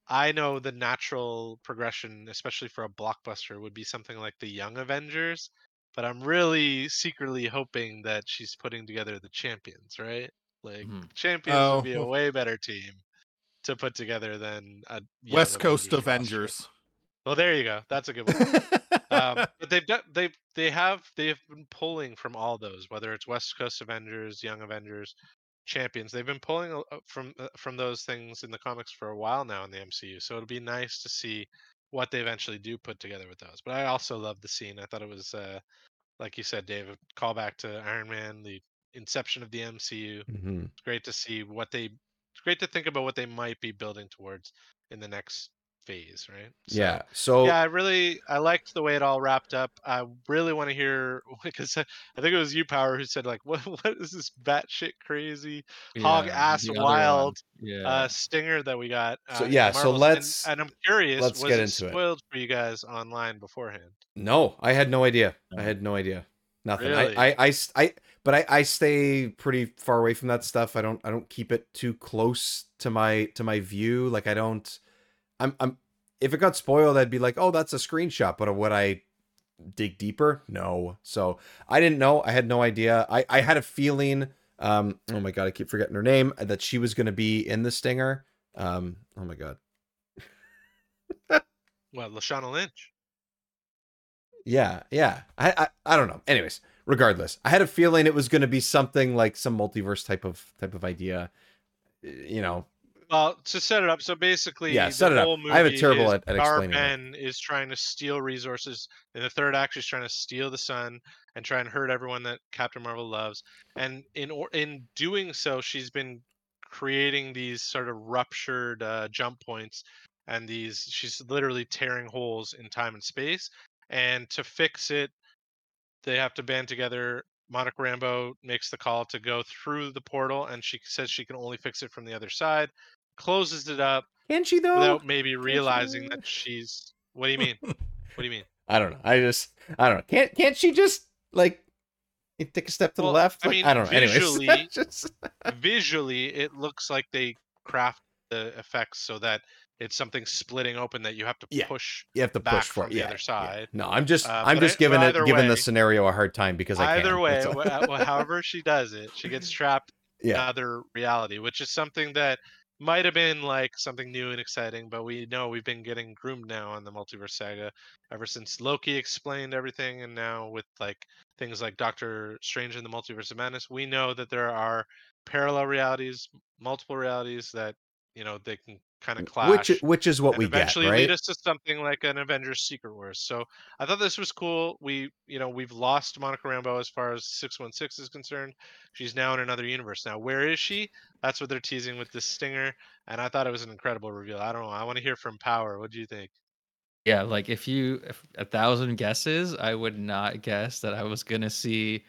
S5: I know the natural progression, especially for a blockbuster, would be something like the Young Avengers. But I'm really secretly hoping that she's putting together the champions, right? Like
S4: Mhm.
S5: champions would be a
S6: Oh.
S5: way better team to put together than a Young
S6: West Coast
S5: roster.
S6: Avengers.
S5: Well, there you go. That's a good one. um, [laughs] but they've done they they have they have been pulling from all those, whether it's West Coast Avengers, Young Avengers, Champions. They've been pulling from uh, from those things in the comics for a while now in the MCU. So it'll be nice to see what they eventually do put together with those. But I also love the scene. I thought it was uh, like you said, Dave, a callback to Iron Man, the inception of the MCU.
S3: Mhm.
S5: It's great to see what they. It's great to think about what they might be building towards in the next phase, right? So-
S3: Yeah. So
S5: yeah, I really I liked the way it all wrapped up. I really want to hear [laughs] because I I think it was you, Power, who said like, "What [laughs] what is this batshit crazy hog
S4: yeah,
S5: ass
S4: the other one.
S5: wild
S4: Yeah.
S5: uh, stinger that we got?"
S3: So,
S5: uh, in
S3: yeah, so let's-
S5: and, I'm curious,
S3: let's
S5: was
S3: get
S5: it
S3: into it.
S5: spoiled for you guys online beforehand?
S3: No, I had no idea. I had no idea. Nothing.
S5: Really?
S3: I I I but I, I stay pretty far away from that stuff. I don't, I don't keep it too close to my, to my view. Like I don't, I'm, I'm, if it got spoiled, I'd be like, oh, that's a screenshot. But would I dig deeper? No. So I didn't know. I had no idea. I, I had a feeling. Um, oh my god, I keep forgetting her name. That she was going to be in the stinger. Um, oh my god. [laughs]
S5: Well, Lashana Lynch.
S3: Yeah, yeah. I, I I don't know. Anyways, regardless, I had a feeling it was going to be something like some multiverse type of type of idea. you know,
S5: Well, to set it up, so basically,
S3: Yeah, set it up.
S5: whole
S3: I have a terrible at- at explaining.
S5: Ben is trying to steal resources, and the third act is trying to steal the sun and try and hurt everyone that Captain Marvel loves. And in or in doing so, she's been creating these sort of ruptured uh, jump points, and these she's literally tearing holes in time and space. And to fix it, they have to band together. Monica Rambeau makes the call to go through the portal, and she says she can only fix it from the other side. Closes it up
S3: can she though?
S5: without maybe realizing
S3: do
S5: that she's. What do you mean? [laughs] what do you mean?
S3: I don't know. I just I don't know. Can't can't she just like take a step to
S5: Well,
S3: the left?
S5: I mean,
S3: I don't know. Anyways,
S5: visually- [laughs]
S3: just [laughs]
S5: Visually, it looks like they craft the effects so that it's something splitting open that you have to
S3: Yeah.
S5: push.
S3: you have to
S5: back
S3: push for
S5: from
S3: it.
S5: the
S3: Yeah,
S5: other
S3: yeah.
S5: side.
S3: No, I'm just
S5: Uh,
S3: I'm just
S5: I-
S3: giving it
S5: either
S3: giving the scenario a hard time because I
S5: Either
S3: can.
S5: way,
S3: That's all.
S5: wha- wha- however she does it, she gets trapped in
S3: Yeah.
S5: another reality, which is something that might have been like something new and exciting, but we know we've been getting groomed now on the multiverse saga ever since Loki explained everything, and now with like things like Doctor Strange in the Multiverse of Madness, we know that there are parallel realities, multiple realities that you know they can kind of clash
S3: which which is what
S5: and
S3: we
S5: eventually
S3: get, right?
S5: lead us to something like an Avengers Secret Wars. So I thought this was cool. We, you know, we've lost Monica Rambeau as far as 616 is concerned. She's now in another universe. Now, where is she? That's what they're teasing with this stinger. And I thought it was an incredible reveal. I don't know. I want to hear from Power. What do you think?
S4: Yeah, like if you if a thousand guesses, I would not guess that I was gonna see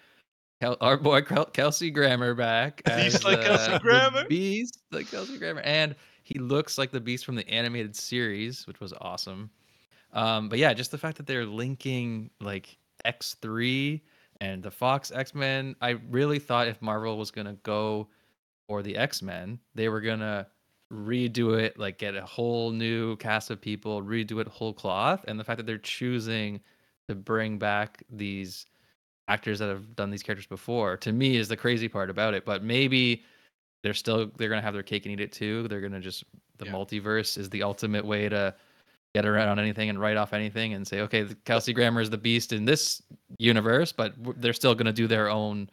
S4: Kel- our boy Kel- Kelsey Grammer back. [laughs]
S5: Beast
S4: as,
S5: like Kelsey
S4: uh, the
S5: Grammer?
S4: Beast like Kelsey Grammer, and he looks like the Beast from the animated series, which was awesome. Um, but yeah, just the fact that they're linking like X three and the Fox X Men. I really thought if Marvel was gonna go for the X Men, they were gonna redo it, like get a whole new cast of people, redo it whole cloth. And the fact that they're choosing to bring back these actors that have done these characters before, to me, is the crazy part about it. But maybe they're still they're gonna have their cake and eat it too. They're gonna just the
S5: Yeah.
S4: multiverse is the ultimate way to get around on anything and write off anything and say, okay, the Kelsey Grammer is the beast in this universe, but they're still gonna do their own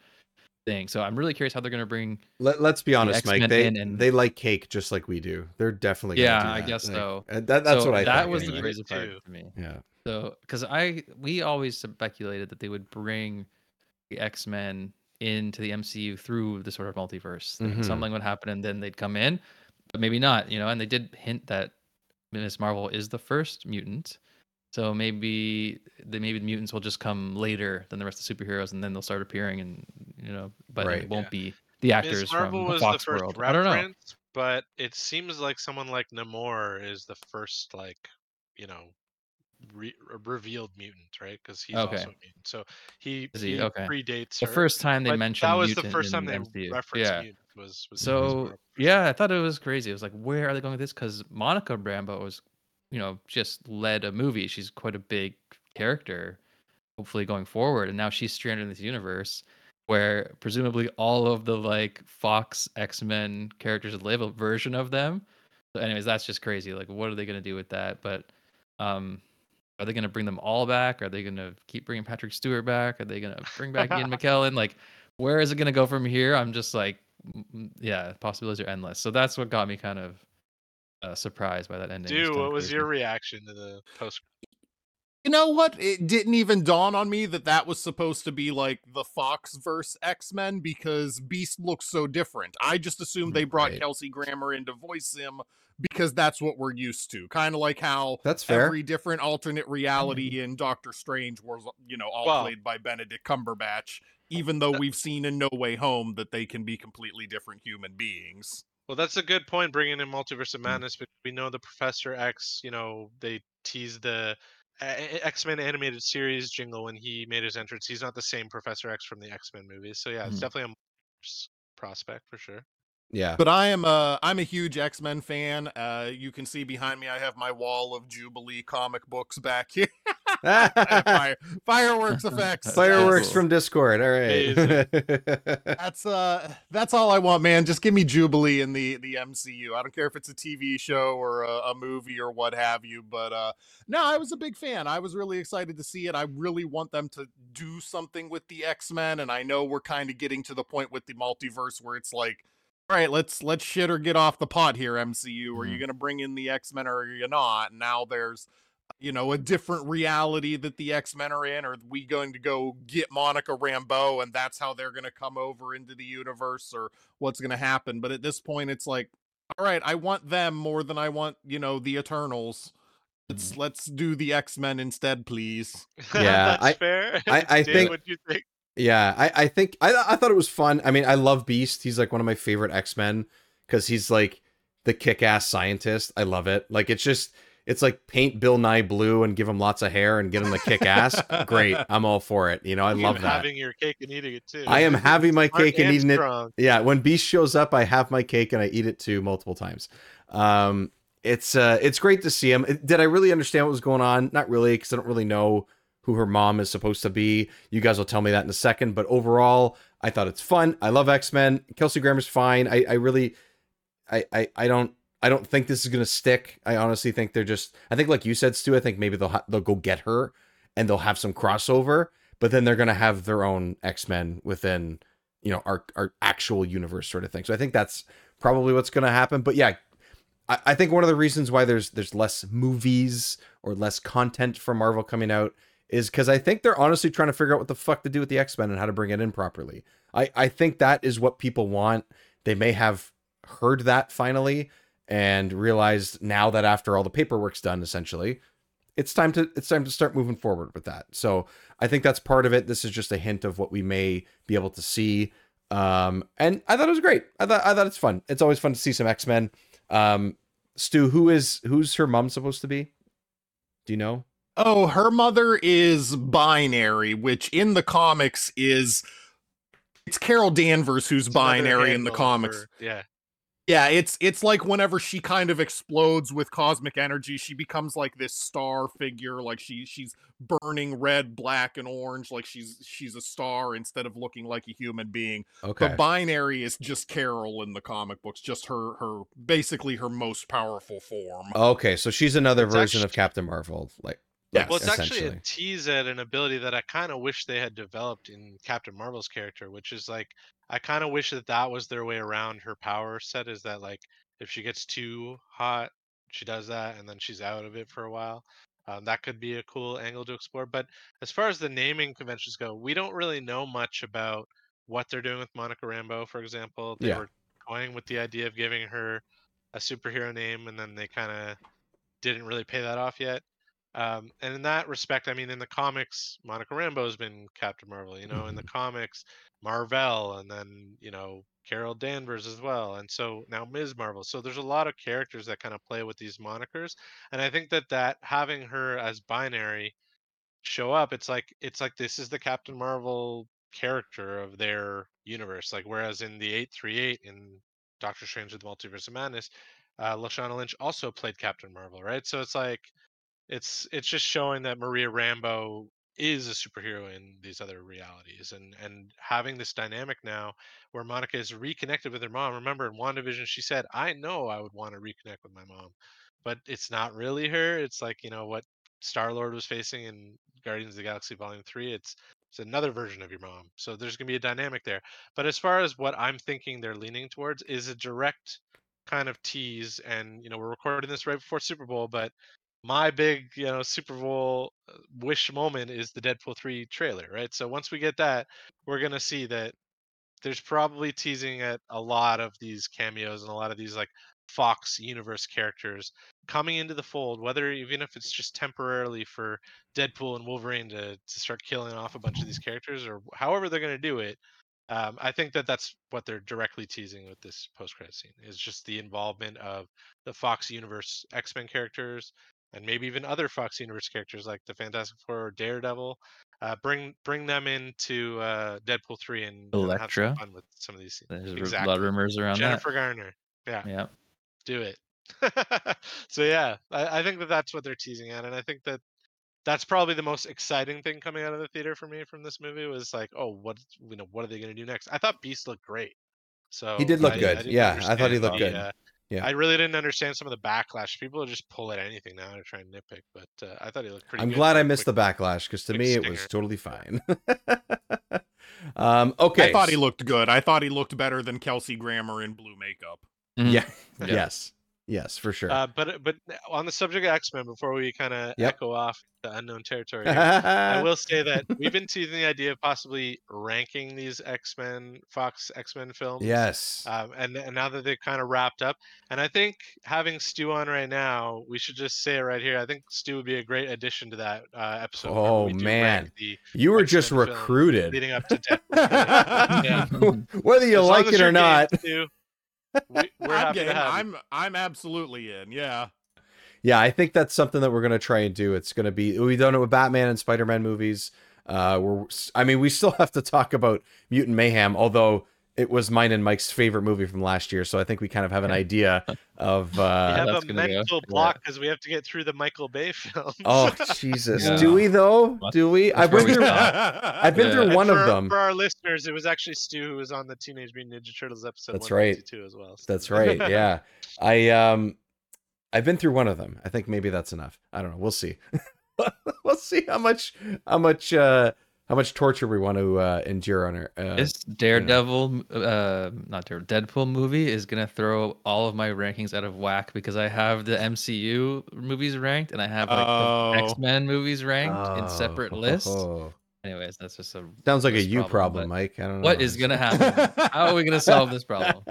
S4: thing. So I'm really curious how they're gonna bring
S3: Let, let's be honest, Mike. They
S4: and-
S3: they like cake just like we do. They're definitely gonna
S4: Yeah,
S3: do
S4: I guess
S3: Like,
S4: so.
S3: That that's
S4: So
S3: what I
S4: that
S3: think.
S4: was the
S3: anyway.
S4: crazy part
S5: too.
S4: to me.
S3: Yeah.
S4: So, because I we always speculated that they would bring the X Men into the MCU through the sort of multiverse. thing.
S3: Mhm.
S4: Something would happen, and then they'd come in, but maybe not. You know, and they did hint that Miss Marvel is the first mutant. So maybe the maybe the mutants will just come later than the rest of the superheroes, and then they'll start appearing, and you know, but
S3: Right.
S4: it won't
S5: Yeah.
S4: be the actors
S5: Ms. Marvel
S4: from the
S5: was
S4: Fox
S5: the first
S4: world. I don't know.
S5: but it seems like someone like Namor is the first, like, you know, re- revealed mutant, right? Because he's
S4: Okay.
S5: also a mutant. So he,
S4: he?
S5: he
S4: Okay.
S5: predates
S4: The
S5: her.
S4: first time they mentioned
S5: that was the first time they
S4: MCU.
S5: referenced
S4: yeah.
S5: mutant was, was
S4: So yeah, I thought it was crazy. It was like, where are they going with this? Because Monica Rambeau was, you know, just led a movie. She's quite a big character, hopefully going forward, and now she's stranded in this universe where presumably all of the like Fox X Men characters live a version of them. So, anyways, that's just crazy. Like, what are they gonna do with that? But, um. Are they going to bring them all back? Are they going to keep bringing Patrick Stewart back? Are they going to bring back Ian [laughs] McKellen? Like, where is it going to go from here? I'm just like, mm, mm, yeah, possibilities are endless. So that's what got me kind of uh, surprised by that ending.
S5: Dude, what was your reaction to the post?
S6: You know what? It didn't even dawn on me that that was supposed to be like the Fox verse X Men because Beast looks so different. I just assumed they brought
S3: Right.
S6: Kelsey Grammer in to voice him because that's what we're used to. Kind of like how
S3: That's fair.
S6: every different alternate reality in Doctor Strange was, you know, all
S5: Well-
S6: played by Benedict Cumberbatch. Even though we've seen in No Way Home that they can be completely different human beings.
S5: Well, that's a good point. Bringing in Multiverse
S3: Mm.
S5: of Madness, because we know the Professor X. You know, they tease the X Men animated series jingle when he made his entrance. He's not the same Professor X from the X Men movies. So yeah, it's
S3: Mm.
S5: definitely a prospect for sure.
S3: Yeah.
S6: But I am a I'm a huge X Men fan. Uh, you can see behind me I have my wall of Jubilee comic books back here. [laughs] Fire, [laughs] fireworks effects.
S3: Fireworks
S4: Cool.
S3: from Discord. All right. [laughs]
S6: That's uh that's all I want, man. Just give me Jubilee in the the MCU. I don't care if it's a TV show or a, a movie or what have you. But uh no, I was a big fan. I was really excited to see it. I really want them to do something with the X Men, and I know we're kind of getting to the point with the multiverse where it's like all right, let's let's shit or get off the pot here, MCU. Are you
S3: Mhm.
S6: gonna bring in the X Men or are you not? Now there's you know a different reality that the X Men are in. Are we going to go get Monica Rambeau and that's how they're gonna come over into the universe, or what's gonna happen? But at this point, it's like, all right, I want them more than I want you know the Eternals. Let's
S3: Mm-hmm.
S6: let's do the X Men instead, please.
S3: Yeah, [laughs]
S5: that's
S3: I-
S5: fair.
S3: I- [laughs] I think-
S5: What you think?
S3: Yeah, I, I think I I thought it was fun. I mean, I love Beast. He's like one of my favorite X Men because he's like the kick ass scientist. I love it. Like it's just it's like paint Bill Nye blue and give him lots of hair and get him the kick ass. [laughs] Great, I'm all for it. You know, I
S5: You
S3: love that.
S5: Having your cake and eating it too.
S3: I am having my [laughs]
S5: Smart
S3: cake and eating it. Yeah, when Beast shows up, I have my cake and I eat it too multiple times. Um, it's uh, it's great to see him. Did I really understand what was going on? Not really, because I don't really know who her mom is supposed to be. You guys will tell me that in a second. But overall, I thought it's fun. I love X Men. Kelsey Grammer's fine. I, I really, I, I, I don't. I don't think this is gonna stick. I honestly think they're just. I think, like you said, Stu. I think maybe they'll ha- they'll go get her, and they'll have some crossover. But then they're gonna have their own X Men within, you know, our our actual universe sort of thing. So I think that's probably what's gonna happen. But yeah, I, I think one of the reasons why there's there's less movies or less content from Marvel coming out is because I think they're honestly trying to figure out what the fuck to do with the X Men and how to bring it in properly. I I think that is what people want. They may have heard that finally and realized now that after all the paperwork's done, essentially, it's time to it's time to start moving forward with that. So I think that's part of it. This is just a hint of what we may be able to see. Um, and I thought it was great. I thought I thought it's fun. It's always fun to see some X Men. Um, Stu, who is who's her mom supposed to be? Do you know?
S6: Oh, her mother is binary, which in the comics is it's Carol Danvers who's
S5: It's
S6: binary in the comics.
S5: for- yeah.
S6: Yeah, it's it's like whenever she kind of explodes with cosmic energy, she becomes like this star figure, like she she's burning red, black, and orange, like she's she's a star instead of looking like a human being.
S3: Okay.
S6: The binary is just Carol in the comic books, just her her basically her most powerful form.
S3: Okay, so she's another
S5: It's
S3: version of Captain Marvel, like
S6: Yes.
S5: Well, it's actually a tease at an ability that I kind of wish they had developed in Captain Marvel's character, which is like I kind of wish that that was their way around her power set. Is that like if she gets too hot, she does that, and then she's out of it for a while. Um, that could be a cool angle to explore. But as far as the naming conventions go, we don't really know much about what they're doing with Monica Rambeau, for example. They
S3: Yeah.
S5: were toying with the idea of giving her a superhero name, and then they kind of didn't really pay that off yet. Um, and in that respect, I mean, in the comics, Monica Rambeau has been Captain Marvel. You know, in the comics, Marvel, and then you know Carol Danvers as well, and so now Ms. Marvel. So there's a lot of characters that kind of play with these monikers, and I think that that having her as binary show up, it's like it's like this is the Captain Marvel character of their universe. Like whereas in the 838 in Doctor Strange with the Multiverse of Madness, uh, Lashana Lynch also played Captain Marvel, right? So it's like it's it's just showing that Maria Rambeau is a superhero in these other realities and and having this dynamic now where Monica is reconnected with her mom. Remember in WandaVision she said, I know I would want to reconnect with my mom. But it's not really her. It's like, you know, what Star Lord was facing in Guardians of the Galaxy Volume 3. It's it's another version of your mom. So there's gonna be a dynamic there. But as far as what I'm thinking they're leaning towards is a direct kind of tease and you know we're recording this right before super bowl but my big you know super bowl uh, wish moment is the deadpool 3 trailer right? So once we get that we're going to see that there's probably teasing at a lot of these cameos and a lot of these like fox universe characters coming into the fold whether even if it's just temporarily for deadpool and wolverine to, to start killing off a bunch of these characters or however they're going to do it um, I think that that's what they're directly teasing with this post-credit scene is just the involvement of the Fox Universe X-Men characters and maybe even other Fox Universe characters like the Fantastic Four or Daredevil. Uh, bring bring them into uh, Deadpool three and, some fun with some of these. scenes.
S4: There's a lot of rumors around
S5: Jennifer Garner. Yeah.
S4: Yeah.
S5: do it. [laughs] so yeah, I, I think that that's what they're teasing at, and I think that that's probably the most exciting thing coming out of the theater for me from this movie was like, oh, what you know, what are they going to do next? I thought Beast looked great. So
S3: He did look
S5: I- I
S3: good.
S5: didn't
S3: Yeah, I thought he looked
S5: the,
S3: good.
S5: uh,
S3: Yeah.
S5: I really didn't understand some of the backlash. People just pull at anything now to try and nitpick, but uh, I thought he looked pretty.
S3: I'm
S5: good
S3: glad
S5: I
S3: I
S5: a
S3: missed the backlash because to
S5: quick
S3: me it was totally fine. [laughs] Um, okay.
S6: I thought he looked good. I thought he looked better than Kelsey Grammer in blue makeup.
S4: Mhm.
S3: Yeah. [laughs]
S4: Yeah.
S3: Yes. Yes, for sure.
S5: Uh, but but on the subject of X Men, before we kind of
S3: Yep.
S5: echo off the unknown territory, here, I [laughs] will say that we've been teasing the idea of possibly ranking these X Men, Fox X Men films.
S3: yes.
S5: Um, and, and now that they've kind of wrapped up, and I think having Stu on right now, we should just say it right here. I think Stu would be a great addition to that uh, episode.
S3: Oh,
S5: we
S3: man. you were just
S5: X-Men film
S3: recruited.
S5: leading up to [laughs] Death. Yeah. [laughs]
S3: Whether you
S5: As
S3: like it or
S5: game,
S3: not.
S5: Stu, we, we're
S6: I'm
S5: happy to have.
S6: I'm I'm absolutely in. Yeah.
S3: Yeah, I think that's something that we're gonna try and do. It's gonna be we've done it with Batman and Spider Man movies. Uh, we're I mean we still [laughs] have to talk about Mutant Mayhem, although it was mine and Mike's favorite movie from last year. So I think we kind of have an idea [laughs] of. Uh, We
S5: have
S4: that's
S5: a
S4: gonna be a-
S5: mental
S4: yeah.
S5: block because we have to get through the Michael Bay [laughs] films.
S3: oh [laughs] Jesus,
S4: Yeah.
S3: do we though? Do we? I've been through. I've been
S4: Yeah.
S3: through
S5: And
S3: one of them.
S5: For our listeners, it was actually Stu who was on the Teenage Mutant Ninja Turtles episode.
S3: That's right.
S5: 152 as well. so-
S3: That's right. Yeah, I um, I've been through one of them. I think maybe that's enough. I don't know. We'll see. we'll see how much how much uh how much torture we want to uh, endure on our. Uh,
S4: This Daredevil, uh, not Daredevil, Deadpool movie is gonna throw all of my rankings out of whack because I have the MCU movies ranked and I have like
S6: Oh.
S4: the X Men movies ranked in
S3: oh,
S4: separate
S3: ho, ho,
S4: lists.
S3: ho. [laughs]
S4: Anyways, that's just a
S3: Sounds like a you problem,
S4: but
S3: Mike. I don't know.
S4: What is gonna [laughs] happen? How are we gonna solve this problem?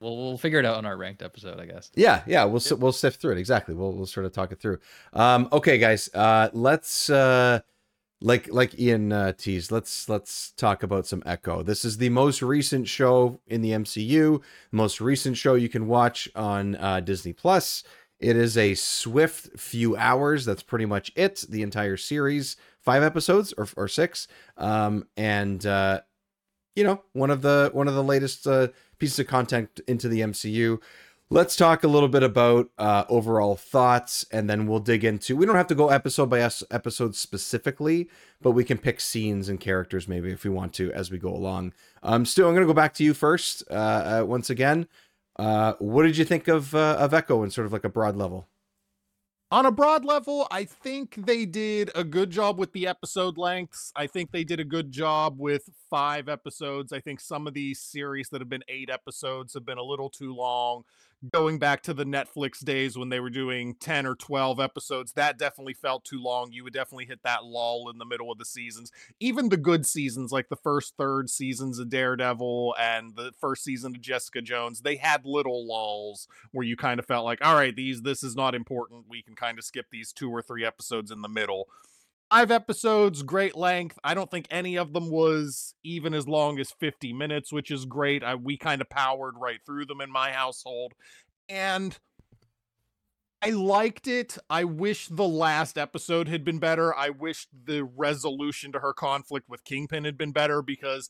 S4: Well, we'll figure it out on our ranked episode, I guess.
S3: Yeah, yeah, we'll si- we'll sift through it exactly. We'll we'll sort of talk it through. Um, okay, guys, uh, let's uh, like like Ian uh, teased. Let's let's talk about some Echo. This is the most recent show in the MCU. The most recent show you can watch on uh, Disney Plus. It is a swift few hours. That's pretty much it. The entire series, five episodes or or six, um, and uh, you know one of the one of the latest uh, pieces of content into the MCU. Let's talk a little bit about uh, overall thoughts, and then we'll dig into. We don't have to go episode by episode specifically, but we can pick scenes and characters maybe if we want to as we go along. Um, Stu, I'm going to go back to you first. Uh, uh, once again, uh, what did you think of uh, of Echo in sort of like a broad level?
S6: On a broad level, I think they did a good job with the episode lengths. I think they did a good job with five episodes. I think some of these series that have been eight episodes have been a little too long. Going back to the Netflix days when they were doing 10 or 12 episodes, that definitely felt too long. You would definitely hit that lull in the middle of the seasons. Even the good seasons, like the first third seasons of Daredevil and the first season of Jessica Jones, they had little lulls where you kind of felt like, all right, these this is not important. We can kind of skip these two or three episodes in the middle. Five episodes, great length. I don't think any of them was even as long as 50 minutes, which is great. I, we kind of powered right through them in my household. And I liked it. I wish the last episode had been better. I wish the resolution to her conflict with Kingpin had been better because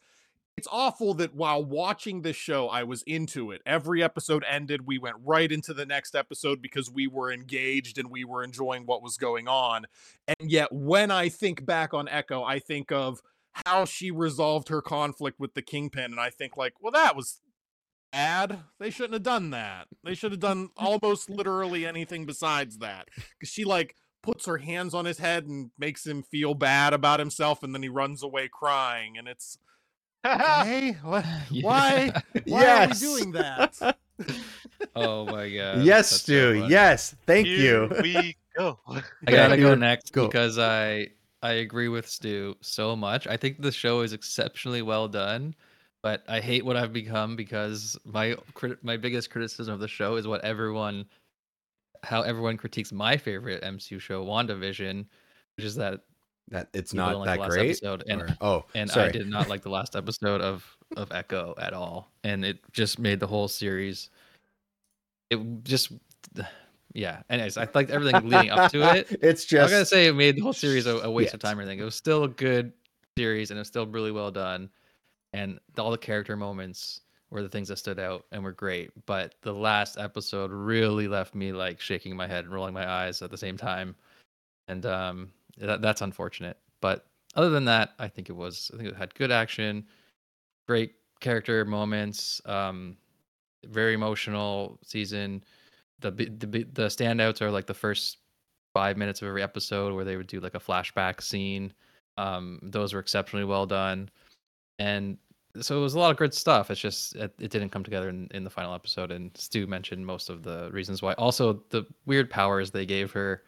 S6: it's awful that while watching this show, I was into it. Every episode ended, we went right into the next episode because we were engaged and we were enjoying what was going on. And yet, when I think back on Echo, I think of how she resolved her conflict with the Kingpin, and I think, like, well, that was bad. They shouldn't have done that. They should have done almost literally anything besides that. Because she, like, puts her hands on his head and makes him feel bad about himself, and then he runs away crying, and it's. Hey, [laughs] what? [laughs]
S4: Yeah.
S6: Why? Why
S3: Yes.
S6: are we doing that? [laughs]
S4: Oh my god.
S3: yes,
S4: that's
S3: Stu.
S4: funny.
S3: yes, thank
S5: Here
S3: you.
S5: we go.
S4: I gotta go next
S3: go.
S4: because I I agree with Stu so much. I think the show is exceptionally well done, but I hate what I've become because my crit- my biggest criticism of the show is what everyone how everyone critiques my favorite MCU show, WandaVision, which is that
S3: That it's not
S4: like
S3: that
S4: the last
S3: great.
S4: episode, and
S3: or- oh,
S4: and
S3: sorry.
S4: I did not like the last episode of of Echo at all, and it just made the whole series. It just, yeah. Anyways, I liked everything leading up to [laughs] it.
S3: it's just
S4: I
S3: just
S4: gotta say, it made the whole series a, a waste of time. or anything. It was still a good series, and it's still really well done, and all the character moments were the things that stood out and were great. But the last episode really left me like shaking my head and rolling my eyes at the same time, and um, that, that's unfortunate. But other than that, I think it was. I think it had good action, great character moments, um, very emotional season. The the the standouts are like the first five minutes of every episode where they would do like a flashback scene. Um, those were exceptionally well done. and so it was a lot of good stuff. It's just it, it didn't come together in, in the final episode. And Stu mentioned most of the reasons why. Also, the weird powers they gave her,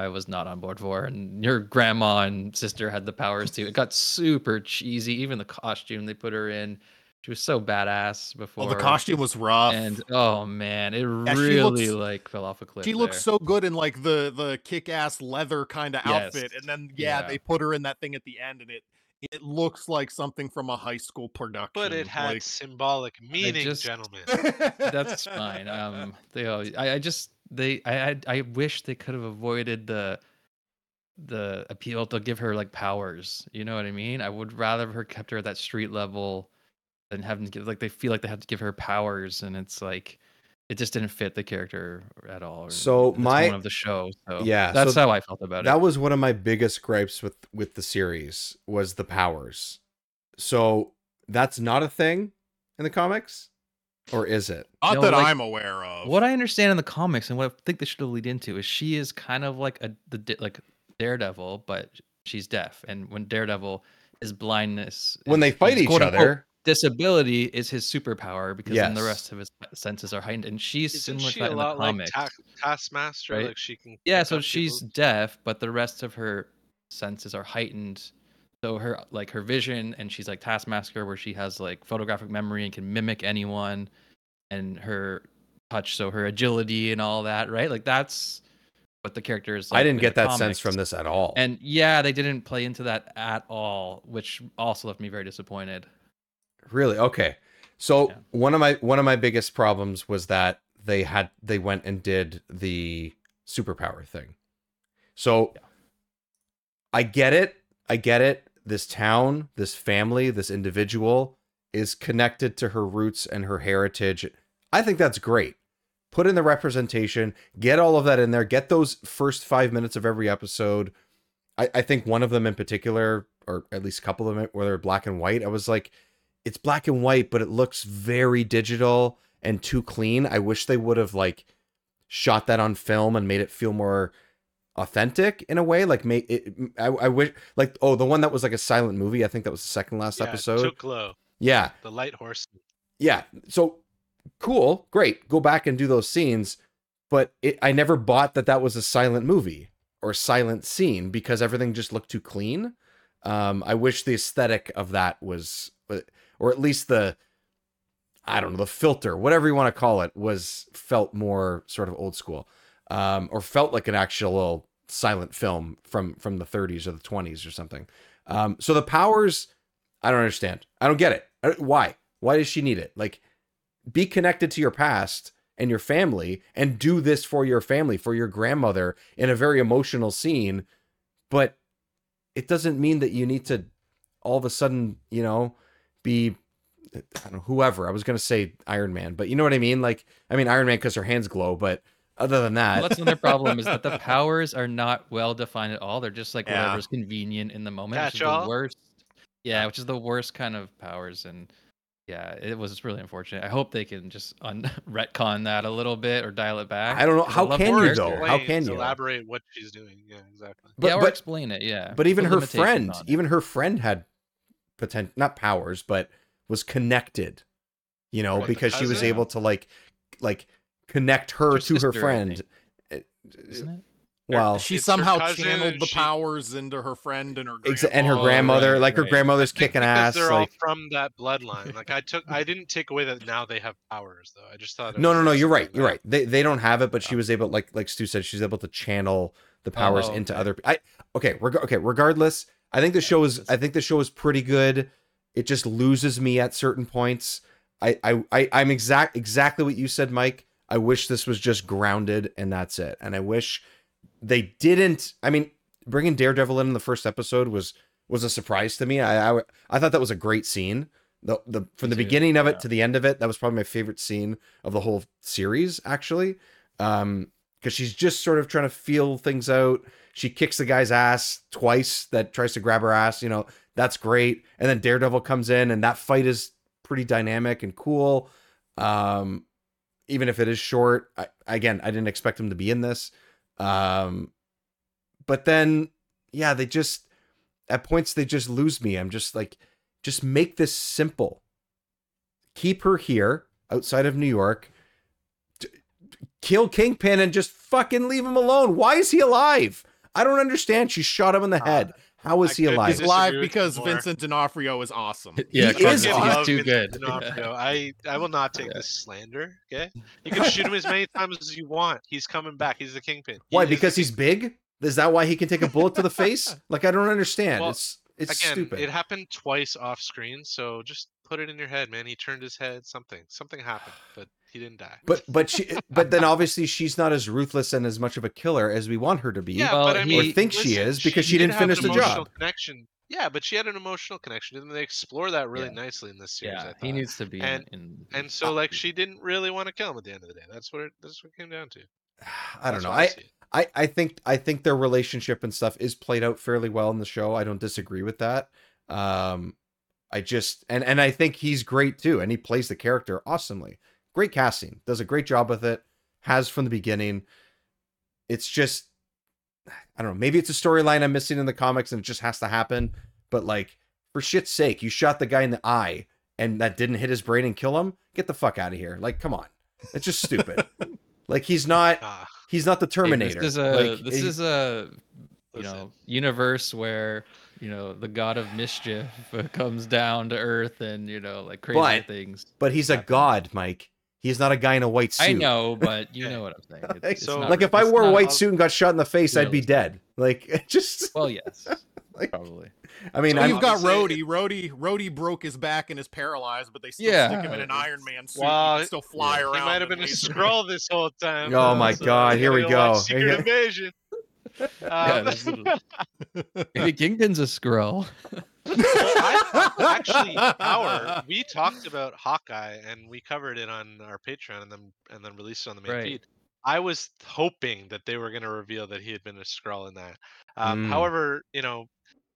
S4: I was not on board for. And your grandma and sister had the powers too. It got super cheesy. Even the costume they put her in, she was so badass before.
S6: Oh, the costume was rough.
S4: and oh man, it
S6: Yeah,
S4: really
S6: looks-
S4: like fell off a cliff.
S6: she looks so good in like the the kick-ass leather kind of outfit and then yeah,
S4: Yeah.
S6: they put her in that thing at the end and it it looks like something from a high school production
S5: But it had
S6: like-
S5: symbolic meaning,
S4: just-
S5: gentlemen.
S4: that's fine. Um, they always, I, I just they I, I I wish they could have avoided the the appeal to give her like powers. You know what I mean? I would rather have her kept her at that street level than having to give like they feel like they have to give her powers, and it's like it just didn't fit the character at all.
S3: So my-
S4: of the show. So
S3: Yeah,
S4: that's
S3: so
S4: how I felt about
S3: that
S4: it.
S3: That was one of my biggest gripes with with the series was the powers. So that's not a thing in the comics, or is it?
S6: not
S4: No,
S6: that
S4: like,
S6: i'm aware of
S4: What I understand in the comics and what I think they should have lead into is she is kind of like a the like Daredevil, but she's deaf, and when Daredevil is blindness,
S3: when they fight each
S4: quote-unquote
S3: other,
S4: disability is his superpower because then the rest of his senses are heightened, and she's
S5: Isn't
S4: similar
S5: she
S4: to that
S5: a
S4: in the
S5: lot like. Ta- Taskmaster?
S4: right?
S5: Like she can.
S4: yeah, so she's
S5: people's-
S4: deaf, but the rest of her senses are heightened. So her like her vision, and she's like Taskmaster, where she has like photographic memory and can mimic anyone, and her touch, so her agility and all that, right? Like that's what the character is. like
S3: I
S4: didn't
S3: get that sense from this at all.
S4: And yeah, they didn't play into that at all, which also left me very disappointed.
S3: Really? Okay. So
S4: Yeah.
S3: one of my one of my biggest problems was that they had they went and did the superpower thing. So I get it. I get it. This town, this family, this individual is connected to her roots and her heritage. I think that's great. Put in the representation, get all of that in there, get those first five minutes of every episode. I, I think one of them in particular, or at least a couple of them, where they're black and white. I was like, it's black and white, but it looks very digital and too clean. I wish they would have like shot that on film and made it feel more authentic in a way. Like, may it. I, I wish, like, oh, the one that was like a silent movie. I think that was the second last
S5: Yeah,
S3: episode.
S5: Tuklo,
S3: yeah,
S5: the light horse.
S3: yeah. So cool, great. Go back and do those scenes, but it, I never bought that that was a silent movie or silent scene because everything just looked too clean. Um, I wish the aesthetic of that was, uh, or at least the, I don't know, the filter, whatever you want to call it, was felt more sort of old school, um, or felt like an actual silent film from from the 30s or the 20s or something. Um, so the powers, I don't understand. I don't get it. Why? Why does she need it? Like, be connected to your past and your family and do this for your family, for your grandmother in a very emotional scene. But it doesn't mean that you need to all of a sudden, you know, be I don't know, whoever. I was gonna say Iron Man, but you know what I mean? Like, I mean Iron Man because her hands glow, but other than that,
S4: Well, that's another problem is that the powers are not well defined at all. They're just like
S6: Yeah.
S4: whatever's convenient in the moment, which is
S5: Catch-all?
S4: the worst. Yeah, which is the worst kind of powers, and yeah, it was really unfortunate. I hope they can just un- [laughs] retcon that a little bit or dial it back.
S3: I don't know How
S4: love
S3: can you,
S4: character.
S3: though? How can you?
S5: elaborate what she's doing? Yeah, exactly.
S3: But-
S4: yeah, or
S3: but-
S4: explain it. Yeah,
S3: but even her friend, even her friend had potential, not powers, but was connected. You know,
S5: Right,
S3: because she was able to like, like connect her
S4: Her
S3: to her friend.
S4: think. Isn't it?
S3: Well,
S6: she somehow
S5: cousin,
S6: channeled the
S5: she-
S6: powers into her friend and her
S3: exa- and her
S4: Oh,
S3: grandmother,
S4: right,
S3: like her grandmother's
S5: I [laughs]
S3: kicking
S5: because
S3: ass.
S5: They're
S3: Like,
S5: all from that bloodline. Like I took, I didn't take away that now they have powers though. I just thought.
S3: no, no, no. You're
S5: like
S3: right. You're right. They they don't have it, but she oh. was able, like like Stu said, she's able to channel the oh, powers
S4: Oh,
S3: into
S4: okay.
S3: other. I okay. Reg- okay. Regardless, I think the show is. I think the show is pretty good. It just loses me at certain points. I I, I I'm exact exactly what you said, Mike. I wish this was just grounded and that's it. And I wish they didn't. I mean, bringing Daredevil in in the first episode was was a surprise to me. I I, I thought that was a great scene. The the from the beginning of
S4: yeah.
S3: it to the end of it, that was probably my favorite scene of the whole series, actually. Um, because she's just sort of trying to feel things out. She kicks the guy's ass twice that tries to grab her ass. You know, that's great. And then Daredevil comes in, and that fight is pretty dynamic and cool. Um, even if it is short, I, again, I didn't expect him to be in this. Um, but then, yeah, they just at points they just lose me. I'm just like, just make this simple. Keep her here outside of New York. D- kill Kingpin and just fucking leave him alone. Why is he alive? I don't understand. She shot him in the head. How is
S5: I
S3: he alive?
S6: He's
S5: disagree
S6: live
S5: with you
S6: because
S5: more.
S6: Vincent D'Onofrio is awesome. [laughs]
S4: Yeah,
S3: He is awesome.
S4: he's too good.
S5: D'Onofrio. [laughs] I I will not take this slander. Okay, you can shoot him as many times as you want. He's coming back. He's the kingpin. He
S3: Why? Because he's big? Is that why he can take a bullet to the [laughs] face? Like I don't understand.
S5: Well,
S3: it's it's
S5: Again,
S3: stupid.
S5: it happened twice off screen, so just put it in your head, man. He turned his head. Something, something happened, but he didn't die.
S3: But but she but then obviously she's not as ruthless and as much of a killer as we want her to be.
S5: yeah,
S4: Well,
S5: but I mean,
S3: Or think she is because she
S5: did
S3: didn't
S5: have
S3: finish the job.
S5: Connection. Yeah, but she had an emotional connection, and they explore that really
S4: Yeah.
S5: nicely in this series.
S4: Yeah, he needs to be
S5: And-
S4: in. in
S5: And so, like, she didn't really want to kill him at the end of the day. That's what it. That's what it came down to. [sighs]
S3: I don't
S5: That's
S3: know. I. I I think I think their relationship and stuff is played out fairly well in the show. I don't disagree with that. Um I just and and I think he's great too and he plays the character awesomely. Great casting. Does a great job with it. Has from the beginning. It's just I don't know. Maybe it's a storyline I'm missing in the comics and it just has to happen, but like for shit's sake, you shot the guy in the eye and that didn't hit his brain and kill him? Get the fuck out of here. Like come on. It's just stupid. [laughs] like he's not
S5: Ah,
S3: he's not the
S4: Hey,
S3: Terminator.
S4: This is a
S3: Like,
S4: this
S3: he-
S4: is a you
S5: Listen.
S4: know universe where you know the god of mischief uh, [laughs] comes down to earth and you know like crazy
S3: But-
S4: things.
S3: but he's a god, Mike. He's not a guy in a white suit.
S4: I know, but you [laughs] know what I'm saying. It's-
S3: Like,
S4: it's
S5: So-
S4: not-
S3: like if I
S4: it's
S3: wore a
S4: not-
S3: white suit and got shot in the face, I'd be dead. [laughs] Like [laughs] just
S4: Well, yes,
S3: Like-
S4: probably.
S3: I mean,
S5: So
S6: So you've got
S5: obviously-
S6: Rhodey. Rhodey, Rhodey broke his back and is paralyzed, but they still
S4: Yeah.
S6: stick him in an Iron Man suit.
S5: Well,
S6: he can still fly
S5: he
S6: around.
S5: might have been a
S6: laser-
S5: Skrull this whole time.
S3: Oh
S5: uh,
S3: my
S5: so
S3: God, here we
S5: gotta
S3: go.
S5: Secret
S3: Here-
S5: Invasion.
S4: Yeah,
S5: Um,
S4: there's Maybe Kingpin's a Skrull.
S5: I, [laughs] actually, our we talked about Hawkeye and we covered it on our Patreon and then and then released it on the main
S4: Right.
S5: feed. I was hoping that they were going to reveal that he had been a Skrull in that. Um,
S3: Mm.
S5: However, you know,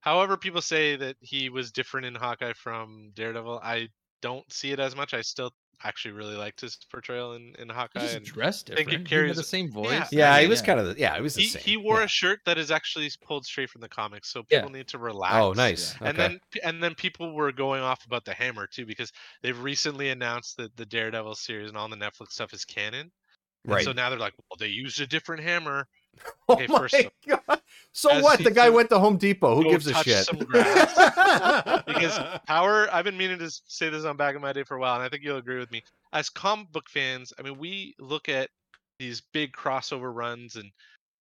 S5: however people say that he was different in Hawkeye from Daredevil, I don't see it as much. I still actually really liked his portrayal in, in
S4: He
S5: Hawkeye.
S4: just
S5: and
S4: dressed
S5: think it
S4: different. He had the same voice.
S5: Yeah,
S3: yeah,
S5: I
S3: he
S5: mean,
S3: was kind of the, yeah, he was the
S5: he,
S3: same.
S5: he wore
S3: yeah.
S5: a shirt that is actually pulled straight from the comics, so
S4: Yeah.
S5: people need to oh, relax.
S3: Oh, nice.
S5: And
S3: okay.
S5: then and then people were going off about the hammer too because they've recently announced that the Daredevil series and all the Netflix stuff is canon. And
S3: right.
S5: So now they're like, well, they used a different hammer. [laughs]
S3: oh
S5: okay,
S3: my
S5: first of- [laughs]
S3: god. So
S5: as
S3: what? The guy went to Home Depot. Who gives a shit? [laughs]
S5: because Power, I've been meaning to say this on Back in My Day for a while, and I think you'll agree with me. As comic book fans, I mean, we look at these big crossover runs, and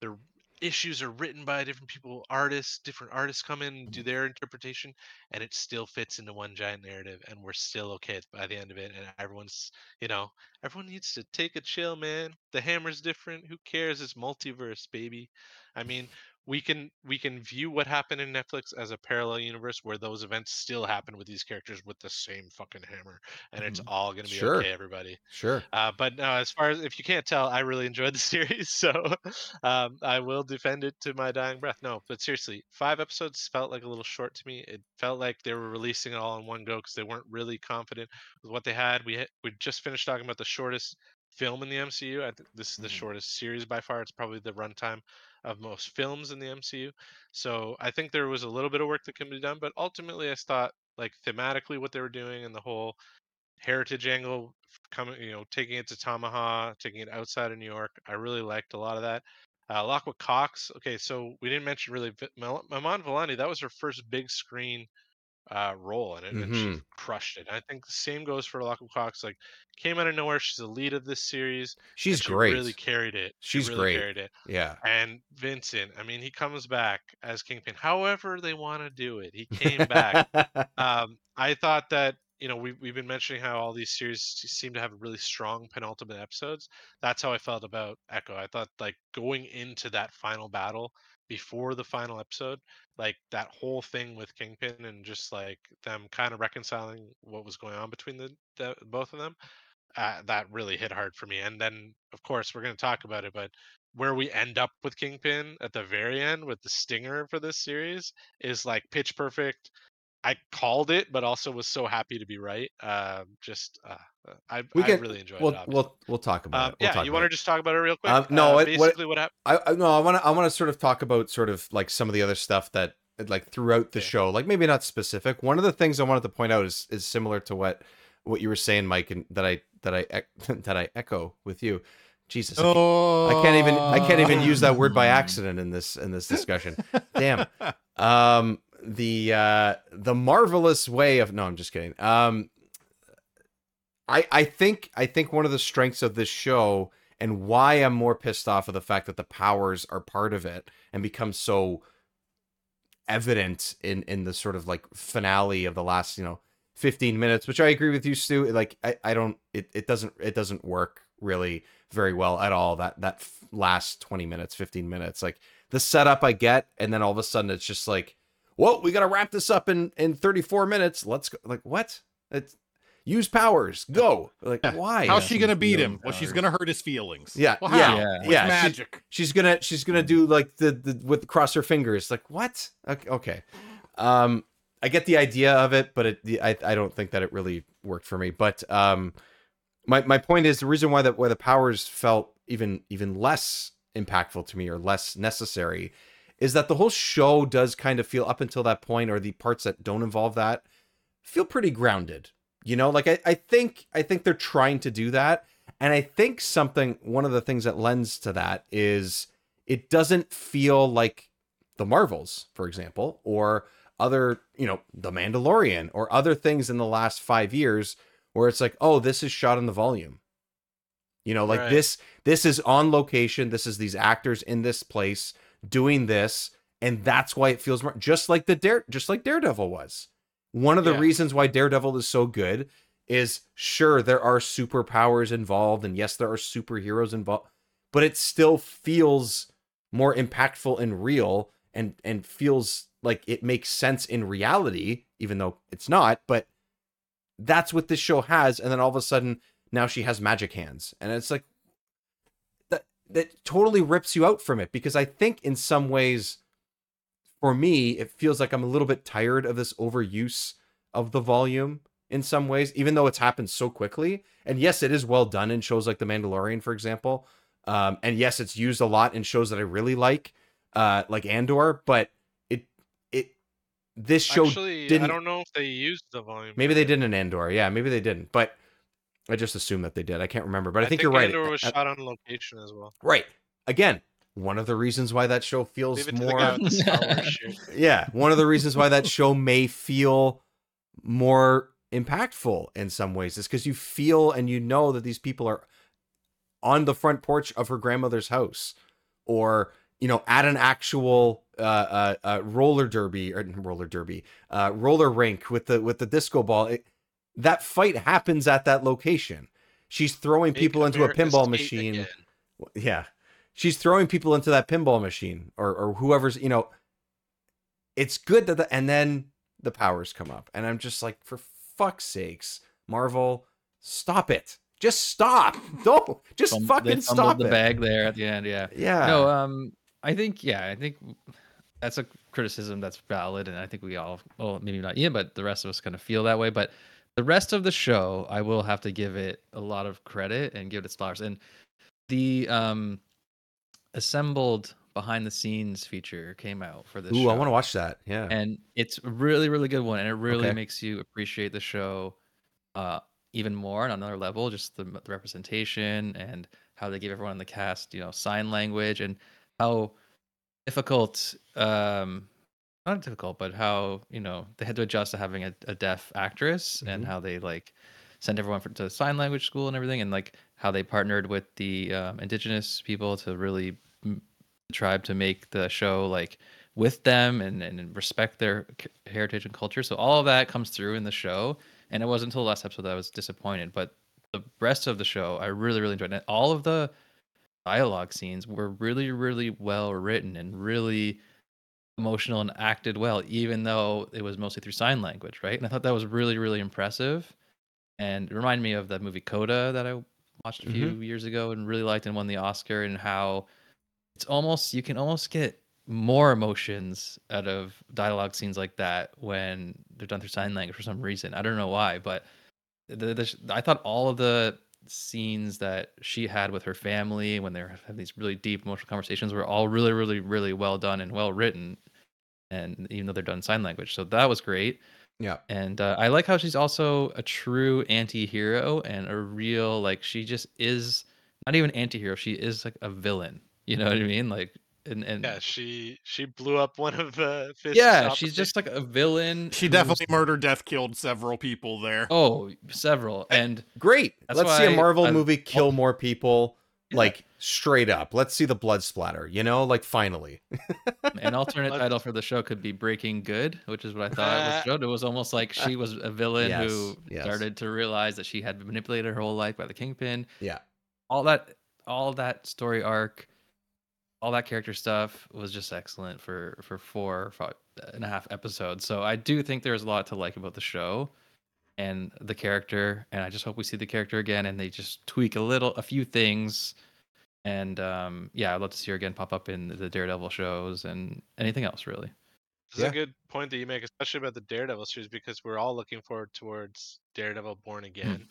S5: their issues are written by different people, artists. Different artists come in do mm-hmm. their interpretation, and it still fits into one giant narrative, and we're still okay by the end of it. And everyone's, you know, everyone needs to take a chill, man. The hammer's different. Who cares? It's multiverse, baby. I mean, we can we can view what happened in Netflix as a parallel universe where those events still happen with these characters with the same fucking hammer, and it's all gonna be
S3: Sure.
S5: okay, everybody.
S3: Sure.
S5: Uh, but no, as far as if you can't tell, I really enjoyed the [laughs] series, so um, I will defend it to my dying breath. No, but seriously, five episodes felt like a little short to me. It felt like they were releasing it all in one go because they weren't really confident with what they had. We we just finished talking about the shortest film in the MCU. I think this is the
S3: Mhm.
S5: shortest series by far. It's probably the runtime of most films in the MCU. So I think there was a little bit of work that can be done, but ultimately I thought like thematically what they were doing and the whole heritage angle coming, you know, taking it to Tamaha, taking it outside of New York. I really liked a lot of that. Uh, Alaqua Cox. Okay, so we didn't mention really Iman Vellani. That was her first big screen uh, role in it, and she
S3: Mhm.
S5: crushed it. I think the same goes for Alaqua Cox. Like, came out of nowhere. She's the lead of this series.
S3: She's
S5: she
S3: great.
S5: Really carried it. She
S3: She's
S5: really
S3: great.
S5: Carried it.
S3: Yeah.
S5: And Vincent, I mean, he comes back as Kingpin. However they want to do it, he [laughs] came back. um, I thought that you know we we've been mentioning how all these series seem to have really strong penultimate episodes. That's how I felt about Echo. I thought like going into that final battle before the final episode, like that whole thing with Kingpin and just like them kind of reconciling what was going on between the, the both of them. Uh, that really hit hard for me. And then, of course, we're going to talk about it, but where we end up with Kingpin at the very end with the stinger for this series is like pitch perfect. I called it, but also was so happy to be right. Um, just uh, uh, I,
S3: We
S5: I really enjoyed
S3: we'll
S5: it. obviously.
S3: we'll we'll talk about
S5: Um,
S3: it. We'll
S5: yeah, you want to just talk about it real quick?
S3: Um, no,
S5: Uh,
S3: it- what-
S5: basically what happened.
S3: I, I no, I want to I want to sort of talk about sort of like some of the other stuff that like throughout the
S5: Yeah.
S3: show. Like maybe not specific. One of the things I wanted to point out is is similar to what what you were saying, Mike, and that I that I [laughs] that I echo with you. Jesus, I can't-
S6: Oh,
S3: I can't even I can't even use that word by accident in this in this discussion. Damn. Um the uh the marvelous way of no, I'm just kidding. Um I I think I think one of the strengths of this show and why I'm more pissed off of the fact that the powers are part of it and become so evident in in the sort of like finale of the last, you know, 15 minutes, which I agree with you, Stu. Like I, I don't it, it doesn't it doesn't work really very well at all. That that last 20 minutes, 15 minutes. Like the setup I get, and then all of a sudden it's just like, whoa, we gotta wrap this up in in 34 minutes. Let's go. Like what? It's use powers. Go. Like
S6: Yeah.
S3: why?
S6: How's she gonna beat
S4: no
S6: him? Well, she's gonna hurt his feelings.
S3: Yeah,
S6: Well,
S3: yeah.
S4: Yeah.
S6: With
S3: yeah, she-
S6: magic.
S3: she's gonna she's gonna do like the the with cross her fingers like what okay, okay. um i get the idea of it but it the, i i don't think that it really worked for me but um my my point is the reason why that why the powers felt even even less impactful to me or less necessary is that the whole show does kind of feel up until that point or the parts that don't involve that feel pretty grounded you know? Like i, I think i think they're trying to do that. And i think something one of the things that lends to that is it doesn't feel like the marvels for example or other you know the mandalorian or other things in the last five years where it's like oh this is shot in the volume. You know like
S5: Right.
S3: this this is on location. This is these actors in this place doing this and that's why it feels more just like the dare just like daredevil was one of the
S5: Yeah.
S3: reasons why daredevil is so good is sure there are superpowers involved and yes there are superheroes involved but it still feels more impactful and real and and feels like it makes sense in reality even though it's not but that's what this show has and then all of a sudden now she has magic hands and it's like that totally rips you out from it because i think in some ways for me it feels like i'm a little bit tired of this overuse of the volume in some ways even though it's happened so quickly and yes it is well done in shows like the mandalorian for example um, and yes it's used a lot in shows that i really like uh, like andor but it it this show
S5: Actually,
S3: didn't- I
S5: don't know if they used the volume.
S3: Maybe they didn't in Andor. Yeah, maybe they didn't. But I just assume that they did. I can't remember. But I, think, you're right.
S5: Andor was
S3: Uh,
S5: shot on location as well.
S3: right. Again, one of the reasons why that show feels
S5: Leave it to the
S3: more.
S5: guy with the Star Wars [laughs] shirt.
S3: yeah, one of the reasons why that [laughs] show may feel more impactful in some ways is because you feel and you know that these people are on the front porch of her grandmother's house, or you know, at an actual uh, uh, uh, roller derby or roller derby, uh, roller rink with the with the disco ball. It, that fight happens at that location. She's throwing
S5: Make
S3: people into a pinball machine.
S5: again.
S3: Yeah. She's throwing people into that pinball machine or or whoever's, you know, it's good that the and then the powers come up. And I'm just like, for fuck's sakes, Marvel, stop it. Just stop. [laughs] Don't just
S4: Fum-
S3: fucking
S4: they fumbled
S3: stop
S4: the
S3: it.
S4: bag there at the end. Yeah.
S3: Yeah.
S4: No, um, I think yeah, I think that's a criticism that's valid, and I think we all, well, maybe not Ian, but the rest of us kind of feel that way. But the rest of the show, I will have to give it a lot of credit and give it its flowers. And the um assembled behind the scenes feature came out for this.
S3: Ooh,
S4: show
S3: I want to watch that. Yeah.
S4: and it's a really really good one and it really
S3: Okay.
S4: makes you appreciate the show uh even more on another level just the, the representation and how they give everyone in the cast you know sign language and how difficult um not difficult but how you know they had to adjust to having a, a deaf actress and
S3: Mhm.
S4: how they like send everyone for, to sign language school and everything and like how they partnered with the um, indigenous people to really m- tribe to make the show like with them and, and respect their heritage and culture. So all of that comes through in the show. And it wasn't until the last episode that I was disappointed. But the rest of the show, I really, really enjoyed. And all of the dialogue scenes were really, really well written and really emotional and acted well, even though it was mostly through sign language, right? And I thought that was really, really impressive. And it reminded me of that movie Coda that I watched a few mm-hmm. years ago and really liked and won the Oscar and how it's almost you can almost get more emotions out of dialogue scenes like that when they're done through sign language for some reason. I don't know why, but the, the, I thought all of the scenes that she had with her family when they were having these really deep emotional conversations were all really, really, really well done and well written. and even though they're done sign language, so that was great.
S3: Yeah.
S4: And uh, I like how she's also a true anti-hero and a real like she just is not even anti-hero. She is like a villain. You know what I mean? Like and and
S5: Yeah, she she blew up one of the Fisk's
S4: yeah, she's just like a villain.
S6: She
S4: who's-
S6: definitely murdered, death killed several people there.
S4: Oh, several. And
S3: Great. Let's see a Marvel
S4: I-
S3: movie kill more people,
S4: Yeah.
S3: like straight up. Let's see the blood splatter. You know, like finally.
S4: an alternate title for the show could be Breaking Good, which is what I thought it was [laughs] showed. It was almost like uh, she was a villain
S3: Yes,
S4: who
S3: yes.
S4: started to realize that she had been manipulated her whole life by the Kingpin.
S3: Yeah.
S4: All that all that story arc, all that character stuff was just excellent for for four five and a half episodes. So I do think there's a lot to like about the show and the character, and I just hope we see the character again and they just tweak a little a few things. And um, yeah, I'd love to see her again pop up in the Daredevil shows and anything else really.
S5: This is a good point that you make, especially about the Daredevil series, because we're all looking forward towards Daredevil Born Again,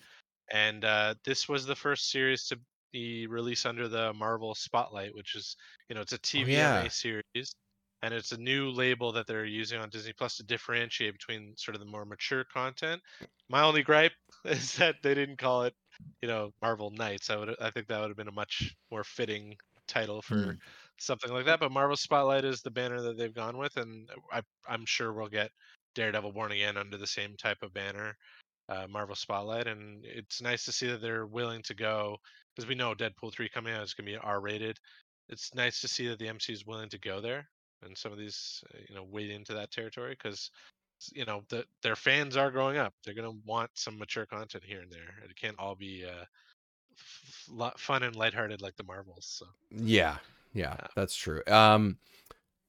S5: and uh, this was the first series to be release under the Marvel Spotlight, which is you know it's a TVMA
S3: yeah.
S5: series, and it's a new label that they're using on Disney Plus to differentiate between sort of the more mature content. My only gripe [laughs] is that they didn't call it, you know, Marvel Knights. I would I think that would have been a much more fitting title for
S4: Mm.
S5: something like that. But Marvel Spotlight is the banner that they've gone with, and I, I'm sure we'll get Daredevil Born Again under the same type of banner, uh, Marvel Spotlight. And it's nice to see that they're willing to go because we know Deadpool three coming out is going to be R-rated. It's nice to see that the MCU is willing to go there, and some of these, uh, you know, wade into that territory because. You know, the, their fans are growing up. They're gonna want some mature content here and there. It can't all be uh, f- lot fun and lighthearted like the Marvels. So
S3: Yeah, yeah,
S5: Yeah.
S3: that's true. Um,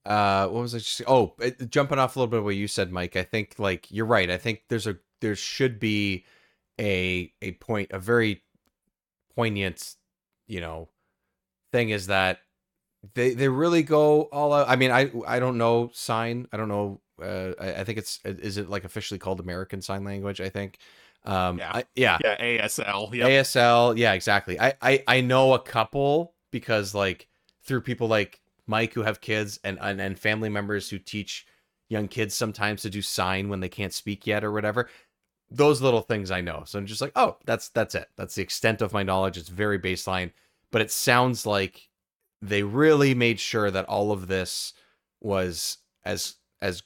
S3: uh, what was I just? Oh, it, jumping off a little bit of what you said, Mike. I think like you're right. I think there's a there should be a a point, a very poignant, you know, thing is that they they really go all out. I mean, I I don't know sign. I don't know. Uh, I, I think it's is it like officially called American Sign Language? I think. Um,
S6: Yeah.
S3: I, yeah.
S6: Yeah, ASL. Yeah.
S3: ASL, yeah, exactly. I, I I know a couple because like through people like Mike who have kids and, and and family members who teach young kids sometimes to do sign when they can't speak yet or whatever. Those little things I know. So I'm just like, oh, that's that's it. That's the extent of my knowledge. It's very baseline, but it sounds like they really made sure that all of this was as as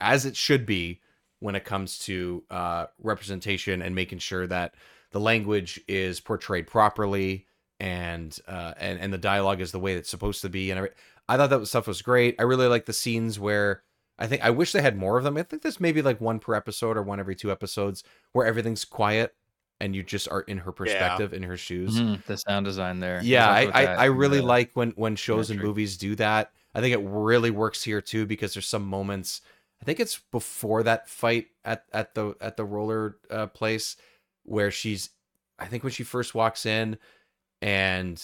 S3: as it should be when it comes to uh, representation and making sure that the language is portrayed properly and uh, and and the dialogue is the way it's supposed to be. And every- I thought that stuff was great. I really like the scenes where I think I wish they had more of them. I think there's maybe like one per episode or one every two episodes where everything's quiet and you just are in her perspective, in her shoes.
S4: Mhm, The sound design there.
S3: Yeah, I, I, I really
S4: the
S3: like when when shows and movies do that. I think it really works here too because there's some moments. I think it's before that fight at at the at the roller uh, place where she's. I think when she first walks in, and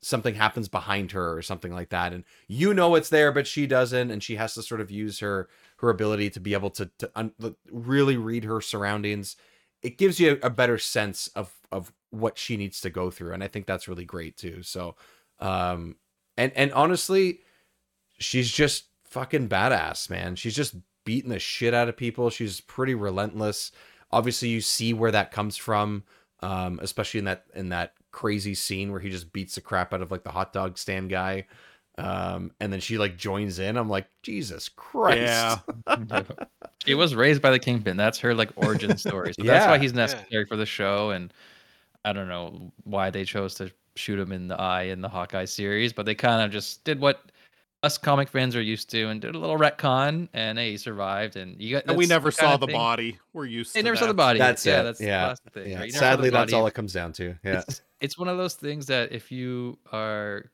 S3: something happens behind her or something like that, and you know it's there, but she doesn't, and she has to sort of use her her ability to be able to to un- really read her surroundings. It gives you a, a better sense of of what she needs to go through, and I think that's really great too. So, um, and and honestly, she's just fucking badass, man. She's just beating the shit out of people. She's pretty relentless. Obviously, you see where that comes from, um, especially in that in that crazy scene where he just beats the crap out of like the hot dog stand guy. Um, and then she like joins in. I'm like, Jesus Christ.
S6: Yeah. [laughs]
S4: She was raised by the Kingpin. That's her like origin [laughs] story. So that's why he's necessary for the show. And I don't know why they chose to shoot him in the eye in the Hawkeye series, but they kind of just did what us comic fans are used to and did a little retcon. And hey, he survived. And you got
S6: And we never
S4: the
S6: saw the
S4: thing-
S6: body. We're used
S4: They
S6: to
S4: never saw the body.
S3: That's
S4: yeah,
S3: it.
S4: That's
S3: Yeah.
S4: the last thing.
S3: Yeah.
S4: right? You never saw the
S3: Sadly, that's all it comes down to. Yeah. [laughs]
S4: It's, it's one of those things that if you are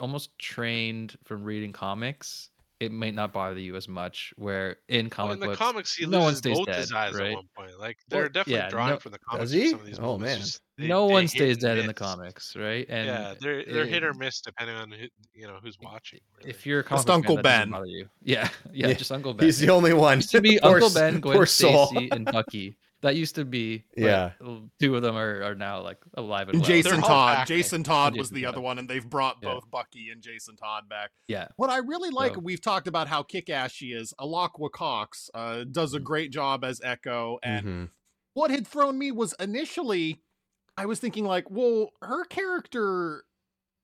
S4: almost trained from reading comics, it might not bother you as much. Where in
S5: Well,
S4: comic
S5: in the
S4: books,
S5: comics, he
S4: no one stays
S5: both
S4: dead,
S5: his eyes
S4: right?
S5: at one point. Like they're
S4: Well,
S5: definitely
S4: yeah,
S5: drawn
S4: no-
S5: from the comics.
S3: he?
S5: Some of these
S3: Oh,
S5: moments,
S3: man.
S5: just they-
S4: no
S5: they
S4: one stays
S5: and
S4: dead in the comics, right? And
S5: yeah, they're they're hit or miss depending on who you know who's watching. really.
S4: If you're a comic
S6: Just
S4: book
S6: Uncle
S4: fan,
S6: Ben.
S4: bother you. [laughs] Yeah, yeah,
S3: Yeah,
S4: just Uncle Ben.
S3: He's the only one.
S4: used to be [laughs]
S3: Poor
S4: Uncle Ben, Gwen
S3: poor.
S4: Stacy, and Bucky. That used to be.
S3: Yeah.
S4: two of them are, are now like alive and
S6: And
S4: well.
S6: Jason
S5: They're
S6: Todd. Jason Todd was
S4: Jason
S6: the
S4: Todd.
S6: other one, and they've brought
S4: Yeah.
S6: both Bucky and Jason Todd back.
S4: Yeah,
S6: What I really like,
S4: So-
S6: we've talked about how kick-ass she is. Alaqua Cox uh, does a great job as Echo, and
S3: Mhm.
S6: what had thrown me was initially I was thinking like, well, her character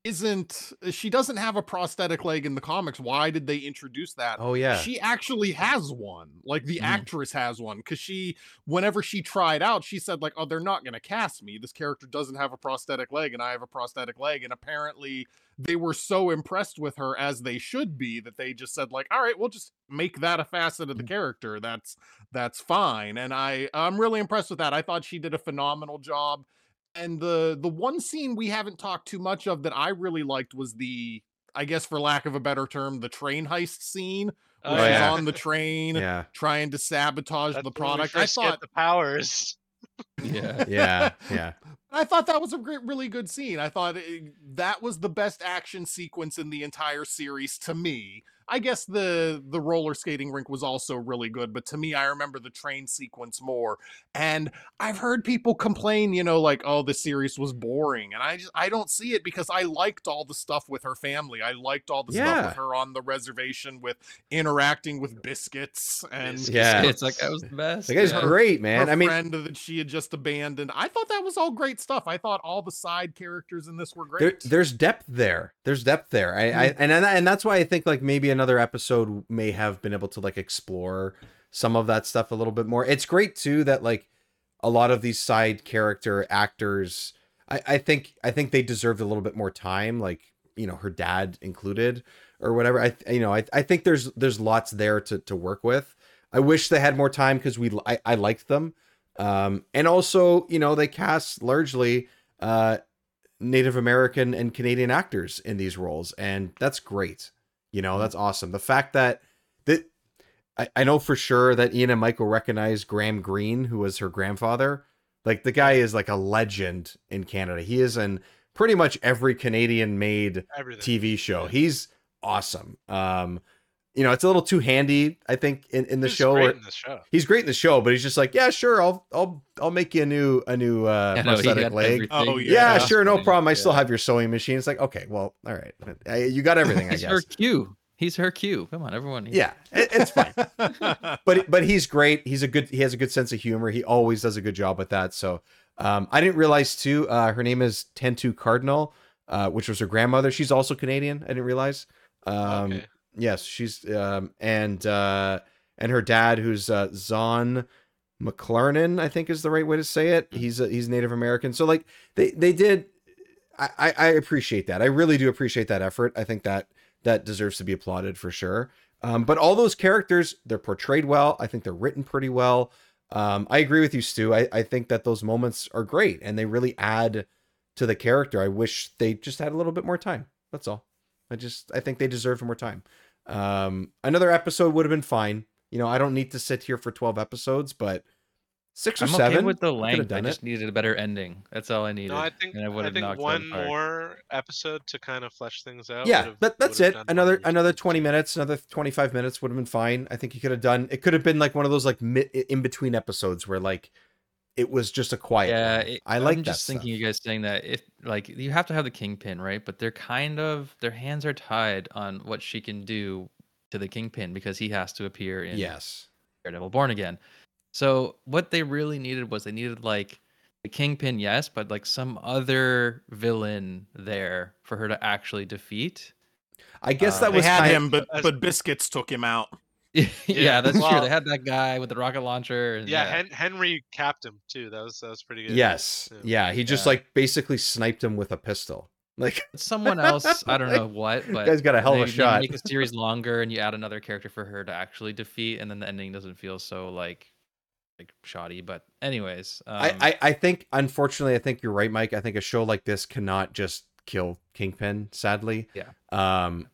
S6: isn't she doesn't have a prosthetic leg in the comics. Why did they introduce that?
S3: Oh yeah.
S6: She actually has one. Like the
S4: Mhm.
S6: actress has one cuz she whenever she tried out, she said like, "Oh, they're not going to cast me. This character doesn't have a prosthetic leg and I have a prosthetic leg." And apparently they were so impressed with her as they should be that they just said like, "All right, we'll just make that a facet of the character. That's that's fine." And I I'm really impressed with that. I thought she did a phenomenal job. And the the one scene we haven't talked too much of that I really liked was the I guess for lack of a better term, the train heist scene
S5: Oh,
S6: where she's
S3: yeah.
S6: on the train
S3: yeah.
S6: trying to sabotage
S5: That's
S6: the product. I
S5: first get
S6: thought
S5: the powers. [laughs]
S4: yeah.
S3: Yeah. Yeah. [laughs]
S6: I thought that was a great, really good scene. I thought it, that was the best action sequence in the entire series to me. I guess the the roller skating rink was also really good, but to me, I remember the train sequence more. And I've heard people complain, you know, like, "Oh, the series was boring," and I just I don't see it because I liked all the stuff with her family. I liked all the stuff with her on the reservation, with interacting with biscuits and
S5: Biscuits.
S3: Yeah.
S4: It's like that was the best.
S3: The guy's
S4: yeah.
S3: great,
S6: her
S3: man. I mean,
S6: friend that she had just abandoned. I thought that was all great stuff. I thought all the side characters in this were
S3: there,
S6: great.
S3: there's depth there. There's depth there. I, I mm. and and and that's why I think like maybe another episode may have been able to like explore some of that stuff a little bit more. It's great too that like a lot of these side character actors. I, I think I think they deserved a little bit more time. Like you know her dad included or whatever. I you know I I think there's there's lots there to to work with. I wish they had more time because we I, I liked them. Um, and also, you know, they cast largely uh, Native American and Canadian actors in these roles, and that's great. You know, that's awesome. The fact that that I, I know for sure that Ian and Michael recognize Graham Greene, who was her grandfather. Like the guy is like a legend in Canada. He is in pretty much every Canadian made TV show. He's awesome. Um, you know, it's a little too handy, I think, in, in the
S5: He's
S3: show.
S5: great
S3: Where,
S5: in the show.
S3: he's great in the show, but he's just like, yeah, sure, I'll I'll I'll make you a new a new uh [laughs]
S4: I
S3: prosthetic
S4: got
S3: leg.
S4: everything.
S6: Oh,
S3: Yeah,
S6: Yeah.
S3: sure, no problem. I still have your sewing machine. It's like, okay, well, all right, Uh, you got [laughs] everything, I
S4: He's her
S3: guess.
S4: cue. He's her cue. Come on, everyone.
S3: Yeah, it, it's fine. [laughs] but but he's great. He's a good. He has a good sense of humor. He always does a good job with that. So um, I didn't realize too. Uh, her name is Tantoo Cardinal, uh, which was her grandmother. She's also Canadian. I didn't realize. Um,
S5: Okay.
S3: Yes, she's um, and uh, and her dad, who's uh, Zahn McClarnon, I think is the right way to say it. He's a, he's Native American. So like they they did. I, I I appreciate that. I really do appreciate that effort. I think that that deserves to be applauded for sure. Um, but all those characters, they're portrayed well. I think they're written pretty well. Um, I agree with you, Stu. I, I think that those moments are great and they really add to the character. I wish they just had a little bit more time. That's all. I just I think they deserve more time. Um, another episode would have been fine. You know, I don't need to sit here for twelve episodes, but six or
S4: I'm
S3: seven
S4: okay with the
S3: I could
S4: length.
S3: have
S4: I
S3: done
S4: just
S3: it.
S4: needed a better ending. That's all I needed.
S5: No, I think
S4: and I
S5: I,
S4: have
S5: think one more episode to kind of flesh things out.
S3: yeah,
S5: would've-
S3: that, that's it. Another another twenty minutes, another twenty five minutes would have been fine. I think you could have done. It could have been like one of those like mid, in between episodes where like it was just a quiet.
S4: yeah, it-
S3: I like
S4: I'm
S3: that
S4: just thinking
S3: stuff.
S4: you guys saying that if like you have to have the kingpin, right? But they're kind of their hands are tied on what she can do to the kingpin because he has to appear in
S3: Yes.
S4: Daredevil Born Again. So what they really needed was they needed like the Kingpin, yes, but like some other villain there for her to actually defeat.
S3: I guess
S4: Uh,
S3: that
S6: they
S3: was
S6: had
S3: kind
S6: him, but but biscuits took him out. [laughs]
S4: yeah,
S5: Yeah,
S4: that's true. They had that guy with the rocket launcher. And,
S5: Yeah, Hen- Henry capped him too. That was that was pretty good.
S3: Yes.
S5: Yeah.
S3: Yeah. He just
S4: Yeah.
S3: like basically sniped him with a pistol. [laughs] Like
S4: someone else. I don't know what, [laughs] but
S3: guy's got a hell of a
S4: they- they
S3: shot.
S4: Make the series longer, and you add another character for her to actually defeat, and then the ending doesn't feel so like like shoddy. But anyways, um,
S3: I, I I think unfortunately I think you're right, Mike. I think a show like this cannot just kill Kingpin. Sadly.
S4: Yeah.
S3: Um,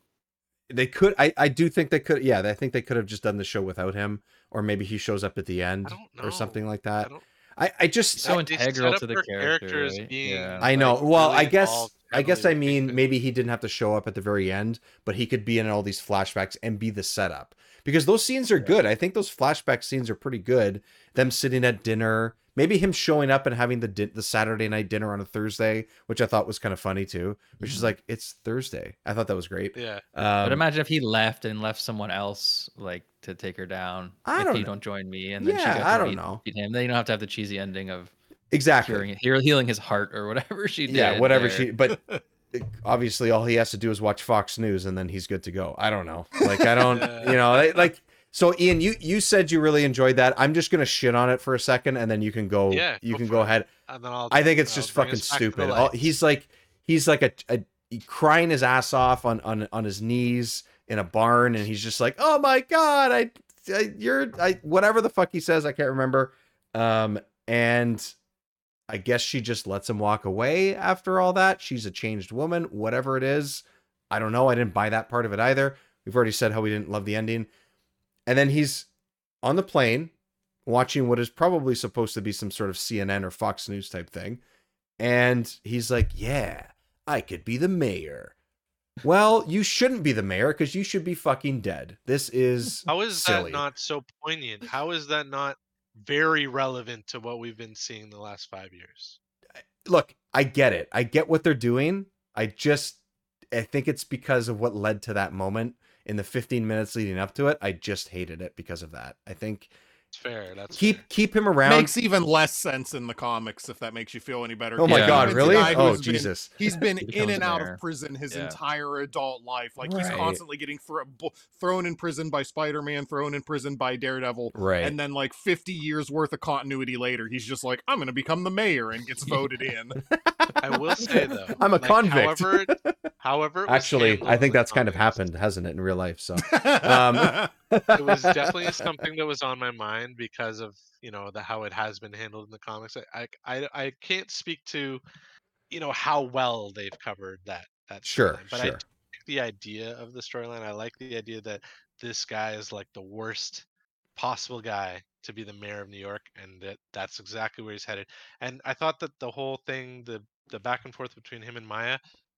S3: they could. I I do think they could. Yeah, I think they could have just done the show without him, or maybe he shows up at the end or something like that.
S5: don't-
S3: I I just
S4: so
S5: they set
S4: integral to the
S5: her
S4: character.
S5: character
S4: right?
S5: being-
S4: yeah.
S3: I know.
S5: like,
S3: well,
S5: really
S3: I guess I guess I mean maybe he didn't have to show up at the very end, but he could be in all these flashbacks and be the setup because those scenes are good. I think those flashback scenes are pretty good. Them sitting at dinner, maybe him showing up and having the di- the Saturday night dinner on a Thursday, which I thought was kind of funny too. Which is like it's Thursday. I thought that was great.
S5: Yeah.
S3: Um,
S4: but imagine if he left and left someone else like to take her down.
S3: I
S4: if
S3: don't
S4: you
S3: know.
S4: don't join me, and then she
S3: Yeah, I don't
S4: meet-
S3: know.
S4: meet him. Then you don't have to have the cheesy ending of
S3: exactly.
S4: curing, heal- healing his heart or whatever she did.
S3: yeah, whatever
S4: there.
S3: she. But [laughs] obviously, all he has to do is watch Fox News, and then he's good to go. I don't know. Like I don't. [laughs]
S5: Yeah.
S3: You know, like. So Ian, you you said you really enjoyed that. I'm just gonna shit on it for a second, and then you can go.
S5: Yeah,
S3: you
S5: go
S3: can go ahead.
S5: And then I'll.
S3: I think it's just fucking
S5: us back to the
S3: stupid. All, he's like he's like a, a crying his ass off on on on his knees in a barn, and he's just like, "Oh my god, I, I you're I whatever the fuck he says, I can't remember." Um, and I guess she just lets him walk away after all that. She's a changed woman, whatever it is. I don't know. I didn't buy that part of it either. We've already said how we didn't love the ending, and then he's on the plane watching what is probably supposed to be some sort of CNN or Fox News type thing. And he's like, Yeah, I could be the mayor. Well, you shouldn't be the mayor because you should be fucking dead. This is
S5: How is
S3: silly.
S5: that not so poignant? How is that not very relevant to what we've been seeing the last five years?
S3: look, I get it. I get what they're doing. I just I think it's because of what led to that moment in the 15 minutes leading up to it. I just hated it because of that. I think
S5: It's fair. That's
S3: keep
S5: fair.
S3: keep him around.
S6: Makes even less sense in the comics if that makes you feel any better.
S3: oh my
S4: Yeah.
S3: god,
S6: It's
S3: really? Oh
S6: who's been-
S3: Jesus.
S6: He's been
S4: He
S6: in and out of prison his
S4: Yeah.
S6: entire adult life. Like he's constantly getting thro- thrown in prison by Spider-Man, thrown in prison by Daredevil,
S3: Right.
S6: and then like 50 years worth of continuity later, he's just like, "I'm going to become the mayor," and gets [laughs] voted in.
S5: I will say [laughs] though,
S3: I'm a
S5: like,
S3: convict.
S5: However, however,
S3: Actually, I think that's kind of happened, hasn't it, in real life? So
S6: um, [laughs]
S5: It was definitely something that was on my mind because of you know the how it has been handled in the comics. I I I, I can't speak to you know how well they've covered that that
S3: Sure,
S5: storyline, but I like the idea of the storyline. I like the idea that this guy is like the worst possible guy to be the mayor of New York, and that that's exactly where he's headed. And I thought that the whole thing, the the back and forth between him and Maya,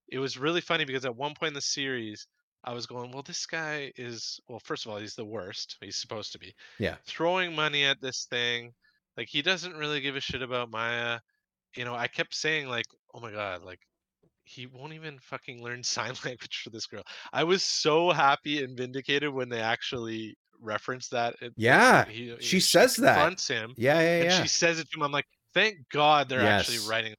S5: it was really funny because at one point in the series, I was going, well, this guy is well. First of all, he's the worst. He's supposed to be.
S3: Yeah.
S5: Throwing money at this thing, like he doesn't really give a shit about Maya. You know, I kept saying like, oh my god, like he won't even fucking learn [laughs] sign language for this girl. I was so happy and vindicated when they actually referenced that. it-
S3: Yeah,
S5: he-
S3: she says that.
S5: him
S3: yeah, yeah,
S5: and
S3: yeah.
S5: she says it to him. I'm like, thank God they're
S3: Yes.
S5: actually writing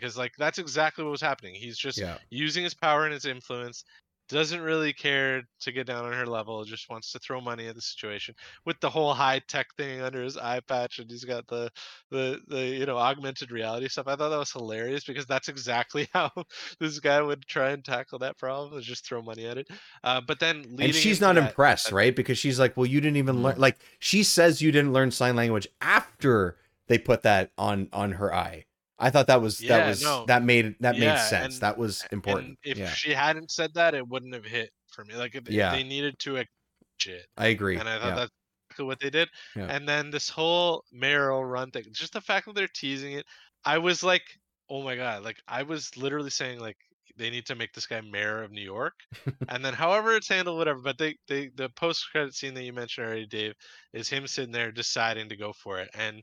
S5: because like that's exactly what was happening. He's just
S3: yeah.
S5: using his power and his influence. Doesn't really care to get down on her level. Just wants to throw money at the situation with the whole high tech thing under his eye patch, and he's got the the the you know augmented reality stuff. I thought that was hilarious because that's exactly [laughs] how this guy would try and tackle that problem: is just throw money at it. Uh, but then
S3: And she's not
S5: that-
S3: impressed,
S5: that-
S3: right? Because she's like, "Well, you didn't even learn." Like she says, you didn't learn sign language after they put that on on her eye. I thought that was that was
S5: no.
S3: that made that made sense.
S5: and-
S3: that was important.
S5: And if
S3: yeah,
S5: she hadn't said that, it wouldn't have hit for me. Like
S3: Yeah.
S5: they needed to acknowledge it.
S3: I agree.
S5: and I thought
S3: yeah.
S5: that's exactly what they did.
S3: Yeah.
S5: And then this whole mayoral run thing, just the fact that they're teasing it, I was like, oh my god! Like I was literally saying like they need to make this guy mayor of New York, [laughs] and then however it's handled, whatever. But they they the post credit scene that you mentioned already, Dave, is him sitting there deciding to go for it, and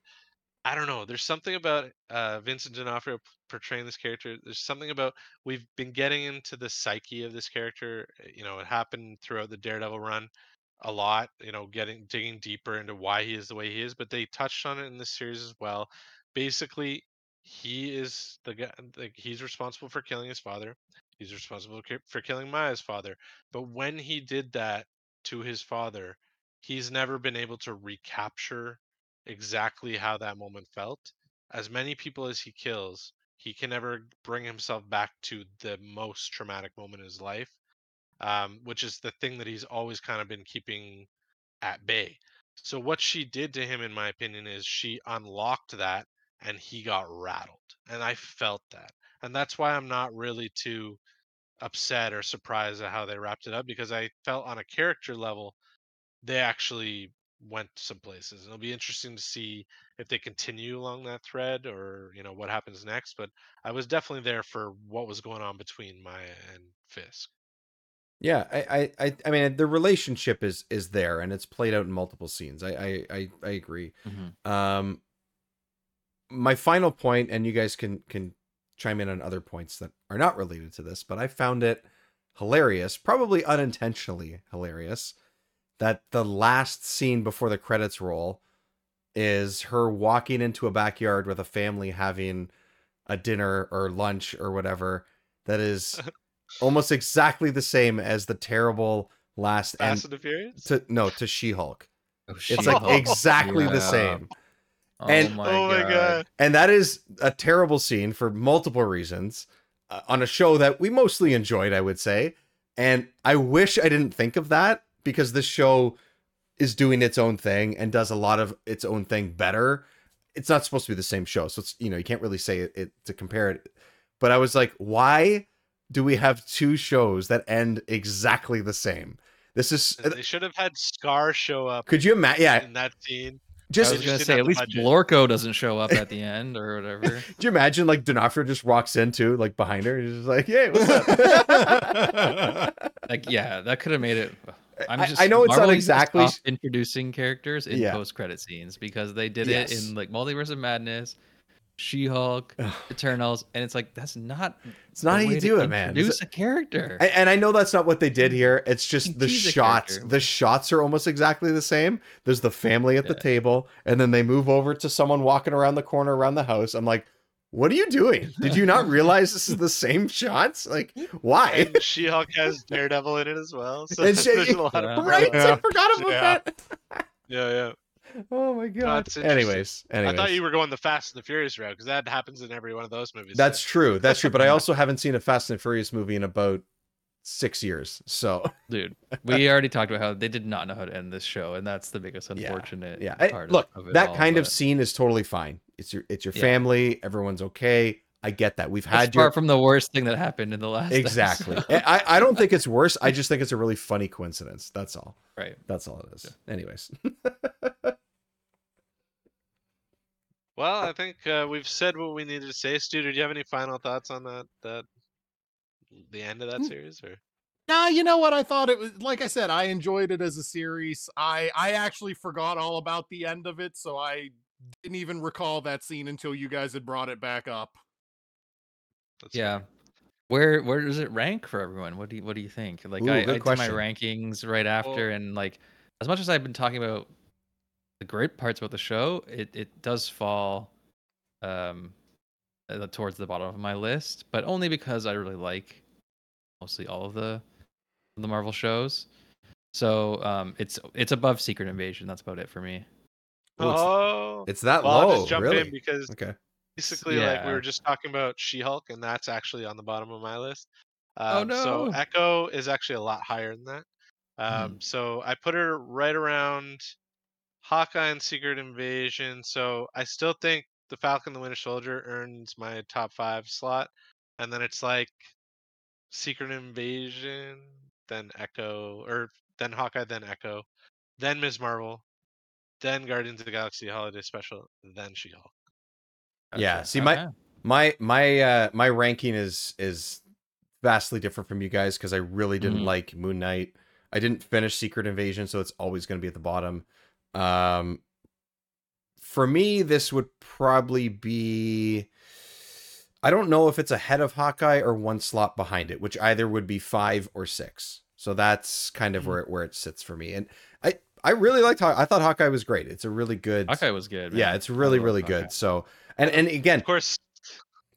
S5: I don't know. There's something about uh, Vincent D'Onofrio portraying this character. There's something about we've been getting into the psyche of this character. uh, You know, it happened throughout the Daredevil run a lot. You know, getting digging deeper into why he is the way he is. But they touched on it in this series as well. Basically, he is the guy. Like he's responsible for killing his father. He's responsible for killing Maya's father. But when he did that to his father, he's never been able to recapture exactly how that moment felt. As many people as he kills, he can never bring himself back to the most traumatic moment in his life, um, which is the thing that he's always kind of been keeping at bay. So, what she did to him, in my opinion, is she unlocked that and he got rattled. And I felt that. And that's why I'm not really too upset or surprised at how they wrapped it up because I felt on a character level, they actually went some places. It'll be interesting to see if they continue along that thread or you know what happens next. But I was definitely there for what was going on between Maya and Fisk.
S3: Yeah, I, I, I, mean, the relationship is is there, and it's played out in multiple scenes. I, I, I, I agree.
S4: Mhm.
S3: Um, my final point, and you guys can can chime in on other points that are not related to this, but I found it hilarious, probably unintentionally hilarious, that the last scene before the credits roll is her walking into a backyard with a family having a dinner or lunch or whatever that is [laughs] almost exactly the same as the terrible last end
S5: Fast and the Furious.
S3: to no to She-Hulk.
S4: Oh,
S3: It's
S4: She-Hulk.
S3: like [laughs] exactly the same.
S4: Oh
S3: and-
S4: my,
S5: oh my
S4: god.
S5: god.
S3: And that is a terrible scene for multiple reasons uh, on a show that we mostly enjoyed, I would say. And I wish I didn't think of that because this show is doing its own thing and does a lot of its own thing better. It's not supposed to be the same show, so it's you know you can't really say it, it to compare it. But I was like, why do we have two shows that end exactly the same? This is.
S5: They should have had Skaar show up
S3: Could you imagine? Yeah,
S5: in that scene.
S3: just
S4: I was gonna say at least
S5: budget.
S4: Blorko doesn't show up at the [laughs] end or whatever. [laughs]
S3: Do you imagine like D'Onofrio just walks into like behind her? He's just like, "Hey, what's up?" [laughs]
S4: like yeah, that could have made it. I'm just,
S3: I know it's not
S4: Marvel to
S3: exactly-
S4: introducing characters in
S3: Yeah.
S4: post-credit scenes because they did
S3: Yes.
S4: it in like Multiverse of Madness, She-Hulk, Eternals, and it's like that's not.
S3: It's not how you do it, man.
S4: Introduce a character.
S3: And, and I know that's not what they did here. It's just the shots. The shots are almost exactly the same. There's the family at the table, and then they move over to someone walking around the corner around the house. I'm like, what are you doing? Did you not [laughs] realize this is the same shots? Like, why?
S5: She-Hulk has Daredevil in it as well. So
S3: And [laughs] she-
S5: there's a lot
S4: Yeah.
S5: of
S3: right?
S6: Yeah.
S3: I forgot about
S6: Yeah.
S3: that. [laughs]
S5: Yeah, yeah.
S3: Oh my god.
S5: it's interesting.
S3: anyways, anyways.
S5: I thought you were going the Fast and the Furious route because that happens in every one of those movies.
S3: That's
S5: so-
S3: true. That's true. But I also haven't seen a Fast and Furious movie in about six years. So
S4: Dude, we [laughs] already talked about how they did not know how to end this show, and that's the biggest unfortunate.
S3: yeah. I-
S4: part
S3: look,
S4: of it
S3: that
S4: all,
S3: kind of scene is totally fine. It's your it's your
S4: Yeah.
S3: family. Everyone's okay. I get that. We've
S4: It's
S3: had
S4: far
S3: your
S4: from the worst thing that happened in the last. [laughs]
S3: exactly. I I don't think it's worse. I [laughs] just think it's a really funny coincidence. That's all.
S4: right.
S3: That's all it is. Anyways,
S5: Well, I think uh, we've said what we needed to say. Stu, did you have any final thoughts on that? That the end of that
S6: Mm.
S5: series, or
S6: Nah, you know what? I thought it was like I said, I enjoyed it as a series. I I actually forgot all about the end of it, so I didn't even recall that scene until you guys had brought it back up.
S5: that's
S4: Yeah.
S5: fair.
S4: Where where does it rank for everyone? What do you what do you think? Like
S3: Ooh,
S4: I,
S3: good
S4: I did my rankings right after, and like as much as I've been talking about the great parts about the show, it it does fall um uh, towards the bottom of my list, but only because I really like mostly all of the the Marvel shows. So um it's it's above Secret Invasion. That's about it for me.
S3: Oh, it's-
S5: Oh,
S3: it's that
S5: well, I'll just jump
S3: really?
S5: in because
S3: Okay.
S5: basically, like we were just talking about She-Hulk, and that's actually on the bottom of my list.
S4: Oh,
S5: Um, So. Echo is actually a lot higher than that. Um, So I put her right around Hawkeye and Secret Invasion. So I still think the Falcon the Winter Soldier earns my top five slot, and then it's like Secret Invasion, then Echo, or then Hawkeye, then Echo, then Ms. Marvel, then Guardians of the Galaxy Holiday Special, then She-Hulk.
S3: Yeah, see, my-
S4: Okay.
S3: My my uh my ranking is is vastly different from you guys because I really didn't
S4: Mhm.
S3: like Moon Knight. I didn't finish Secret Invasion, so it's always going to be at the bottom. Um, for me, this would probably be. I don't know if it's ahead of Hawkeye or one slot behind it, which either would be five or six. So that's kind of
S4: Mhm.
S3: where it, where it sits for me. And I I really liked Hawkeye. I thought Hawkeye was great. It's a really good.
S4: Hawkeye was good.
S3: yeah, it's really really
S4: love
S3: good.
S4: Hawkeye.
S3: So and and again,
S5: Of course,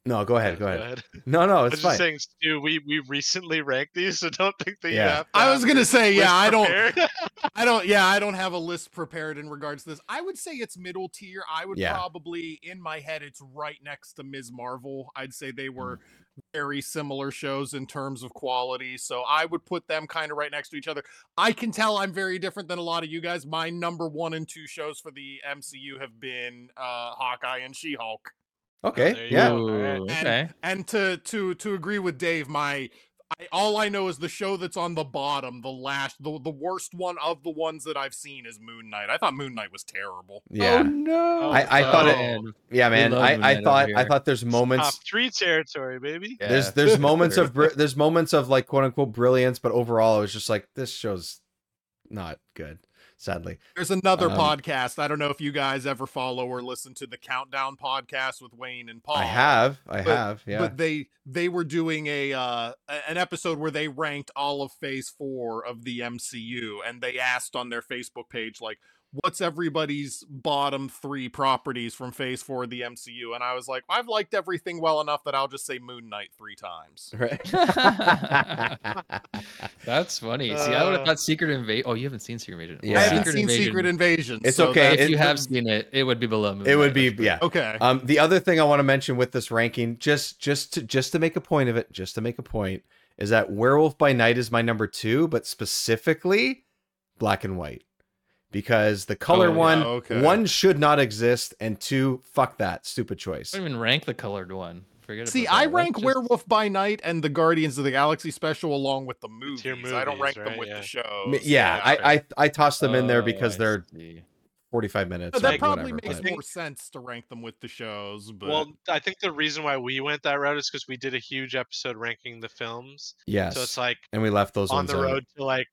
S3: no, go ahead,
S5: yeah,
S3: go ahead. No, no,
S5: I
S3: it's
S5: was
S3: fine.
S5: just saying, Stu, we we recently ranked these, so don't think that you
S3: Yeah.
S5: have. To
S6: I was gonna say, yeah,
S5: list
S6: I don't. [laughs] I don't yeah, I don't have a list prepared in regards to this. I would say it's middle tier. I would
S3: Yeah.
S6: probably in my head it's right next to Ms. Marvel. I'd say they were
S3: Mm.
S6: very similar shows in terms of quality. So I would put them kind of right next to each other. I can tell I'm very different than a lot of you guys. My number 1 and 2 shows for the MCU have been uh Hawkeye and She-Hulk.
S3: Okay,
S5: oh, there
S3: yeah.
S5: go.
S4: Ooh,
S5: Alright.
S4: okay.
S6: And to to to agree with Dave, my I, all I know is the show that's on the bottom, the last, the the worst one of the ones that I've seen is Moon Knight. I thought Moon Knight was terrible.
S3: Yeah.
S4: Oh no.
S3: I- I thought it-
S4: Man.
S3: yeah, man. I, I thought I thought there's
S5: Top
S3: moments
S5: three territory, baby.
S3: there's
S4: Yeah.
S3: there's there's [laughs]
S4: moments
S3: of br- there's moments of like quote unquote brilliance, but overall it was just like this show's not good. Sadly.
S6: There's another
S3: Um,
S6: podcast. I don't know if you guys ever follow or listen to the Countdown podcast with Wayne and Paul.
S3: I have, I
S6: but-
S3: have, yeah.
S6: But they they were doing a uh an episode where they ranked all of Phase 4 of the MCU and they asked on their Facebook page like what's everybody's bottom 3 properties from Phase 4 of the MCU and I was like I've liked everything well enough that I'll just say Moon Knight 3 times.
S3: Right. [laughs] [laughs]
S4: That's funny. See, I would have
S5: Uh,
S4: thought Secret Invasion. Oh, you haven't seen Secret Invasion.
S3: Yeah.
S6: I haven't seen Secret Invasion.
S3: It's
S6: so
S3: okay,
S6: that's-
S4: If you
S3: it-
S4: have seen it, it would be below. Moon
S3: it would
S4: Knight,
S3: be, yeah.
S6: Okay.
S3: Um, the other thing I want to mention with this ranking, just just to just to make a point of it, just to make a point, is that Werewolf by Night is my number two, but specifically black and white. Because the color
S4: Oh, yeah,
S3: one,
S6: okay.
S3: one should not exist, and two, fuck that, stupid choice.
S4: I don't even rank the colored one. Forget
S6: See, I
S4: that.
S6: rank
S4: just-
S6: Werewolf by Night and the Guardians of the Galaxy special along with the movies.
S5: tier
S6: I don't
S5: movies,
S6: rank them with
S5: Yeah.
S6: the shows.
S3: M- yeah, I, I I tossed them in there
S4: Oh,
S3: because
S4: I
S3: they're
S4: see.
S3: 45 minutes.
S6: But that probably
S3: whatever,
S6: makes
S3: but-
S6: more sense to rank them with the shows. But
S5: Well, I think the reason why we went that route is because we did a huge episode ranking the films.
S3: yes.
S5: So it's like
S3: and we left those
S5: on
S3: ones
S5: the
S3: out.
S5: road to like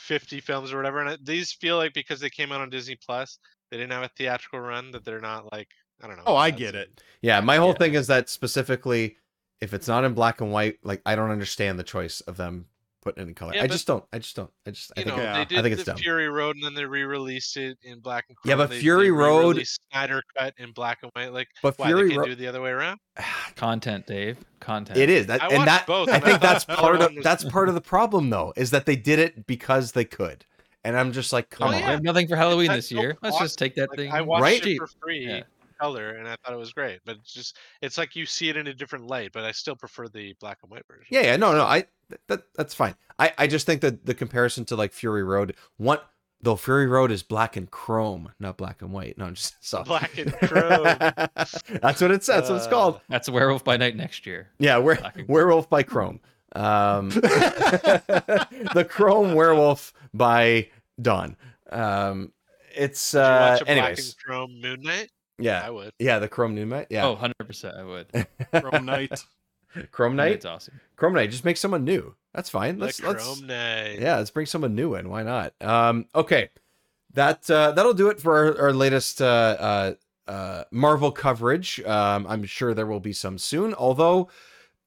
S5: 50 films or whatever. And uh, these feel like because they came out on Disney Plus, they didn't have a theatrical run, that they're not like, I don't know.
S6: oh, I get it.
S3: Yeah, my whole
S4: Yeah.
S3: thing is that specifically, if it's not in black and white, like I don't understand the choice of them putting it in color.
S5: Yeah,
S3: I
S5: but-
S3: just don't. I just don't. I just. I think.
S5: know,
S6: Yeah.
S5: they
S6: I
S5: did
S3: think it's
S5: the
S3: dumb.
S5: Fury Road and then they re-released it in black and
S3: Yeah,
S5: chrome.
S3: but
S5: They-
S3: Fury
S5: they
S3: Road-
S5: re-released Snyder cut in black and white. Like,
S3: but
S5: why
S3: Fury
S5: they can't
S3: Road.
S5: do the other way around? [sighs]
S4: Content, Dave. Content.
S3: It is that,
S5: I
S3: and
S5: watched
S3: that.
S5: both,
S3: I think that's part of that's part of the [laughs] problem though, is that they did it because they could, and I'm just like, come
S5: Oh,
S3: on.
S5: yeah.
S4: have nothing for Halloween
S5: That's
S4: this
S5: no
S4: year. Let's just take that
S5: Like,
S4: thing.
S5: I watched
S3: Right?
S5: it for free
S4: Yeah.
S5: Color and I thought it was great, but it's just it's like you see it in a different light, but I still prefer the black and white version.
S3: Yeah, yeah, no, no, I that that's fine. I I just think that the comparison to like Fury Road, one though Fury Road is black and chrome, not black and white. No, I'm just [laughs] so
S5: Black and chrome. [laughs]
S3: that's what it says. That's what it's
S5: Uh,
S3: called.
S4: That's Werewolf by Night next year.
S3: Yeah, we're Werewolf by Chrome. Um, [laughs] the Chrome Werewolf by Dawn. Um, it's
S5: Did you
S3: uh,
S5: watch a black and chrome Moon Knight?
S3: Yeah,
S5: I would.
S3: yeah, the Chrome New Knight. Yeah,
S4: Oh, 100% I would.
S6: Chrome Knight. [laughs]
S3: Chrome Knight.
S4: It's awesome.
S3: Chrome Knight. Just make someone new. That's fine. Let's let's
S5: Chrome Knight.
S3: yeah, let's bring someone new in. Why not? Um, okay, that uh, that'll do it for our, our latest uh, uh, uh, Marvel coverage. Um, I'm sure there will be some soon. Although,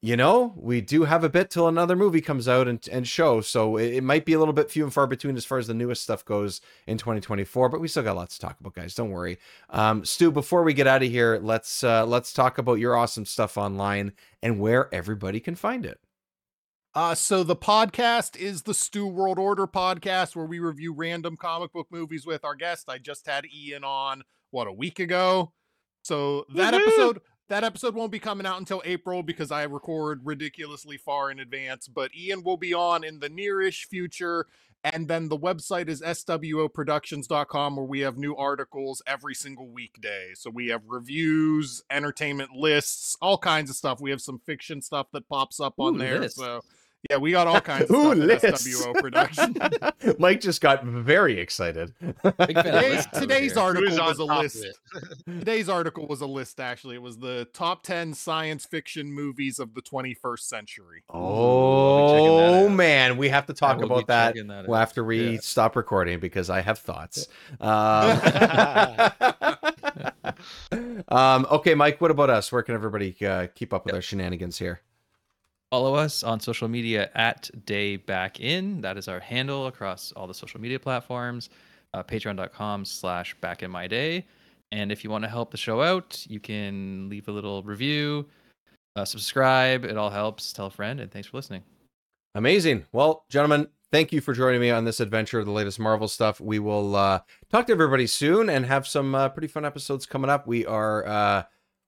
S3: you know, we do have a bit till another movie comes out and, and show, so it, it might be a little bit few and far between as far as the newest stuff goes in 2024. But we still got lots to talk about, guys. Don't worry. Um, Stu, before we get out of here, let's uh, let's talk about your awesome stuff online and where everybody can find it.
S6: Uh, so the podcast is the Stew World Order podcast where we review random comic book movies with our guest. I just had Ian on what a week ago. So that
S5: Woohoo!
S6: episode that episode won't be coming out until April because I record ridiculously far in advance, but Ian will be on in the nearish future. And then the website is swoproductions.com where we have new articles every single weekday. So we have reviews, entertainment lists, all kinds of stuff. We have some fiction stuff that pops up on
S4: Ooh,
S6: there. So yeah, we got all kinds of
S3: Ooh,
S6: stuff at. SWO Production. [laughs]
S3: Mike just got very excited.
S4: Big fan of
S6: Today's, today's article
S5: Who's on
S6: was a list. [laughs] Today's article was a list, actually. It was the top 10 science fiction movies of the 21st century.
S3: Oh
S4: out.
S3: man, we have to talk
S4: will
S3: about that,
S4: that
S3: well, after we
S4: Yeah.
S3: stop recording because I have thoughts. [laughs] Um, um, okay, Mike, what about us? Where can everybody uh, keep up with our shenanigans here?
S4: Follow us on social media at Day Back In. That is our handle across all the social media platforms. Uh, Patreon.com slash Back in My Day. And if you want to help the show out, you can leave a little review, uh, subscribe. It all helps. Tell a friend, and thanks for listening.
S3: Amazing. Well, gentlemen, thank you for joining me on this adventure of the latest Marvel stuff. We will uh, talk to everybody soon and have some uh, pretty fun episodes coming up. We are uh,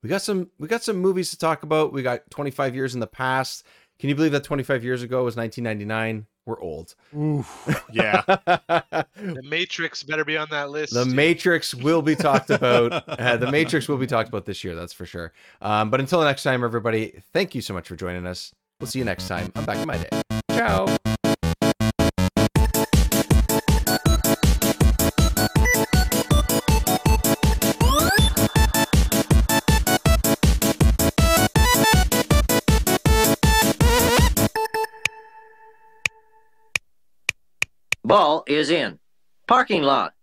S3: we got some we got some movies to talk about. We got 25 years in the past. Can you believe that 25 years ago was 1999? We're old.
S6: Oof. Yeah. [laughs]
S5: The Matrix better be on that list.
S3: The
S5: dude.
S3: Matrix will be talked about. [laughs] Uh, the Matrix will be talked about this year, that's for sure. Um, but until next time, everybody, thank you so much for joining us. We'll see you next time. I'm back in my day. Ciao.
S2: Ball is in. Parking lot.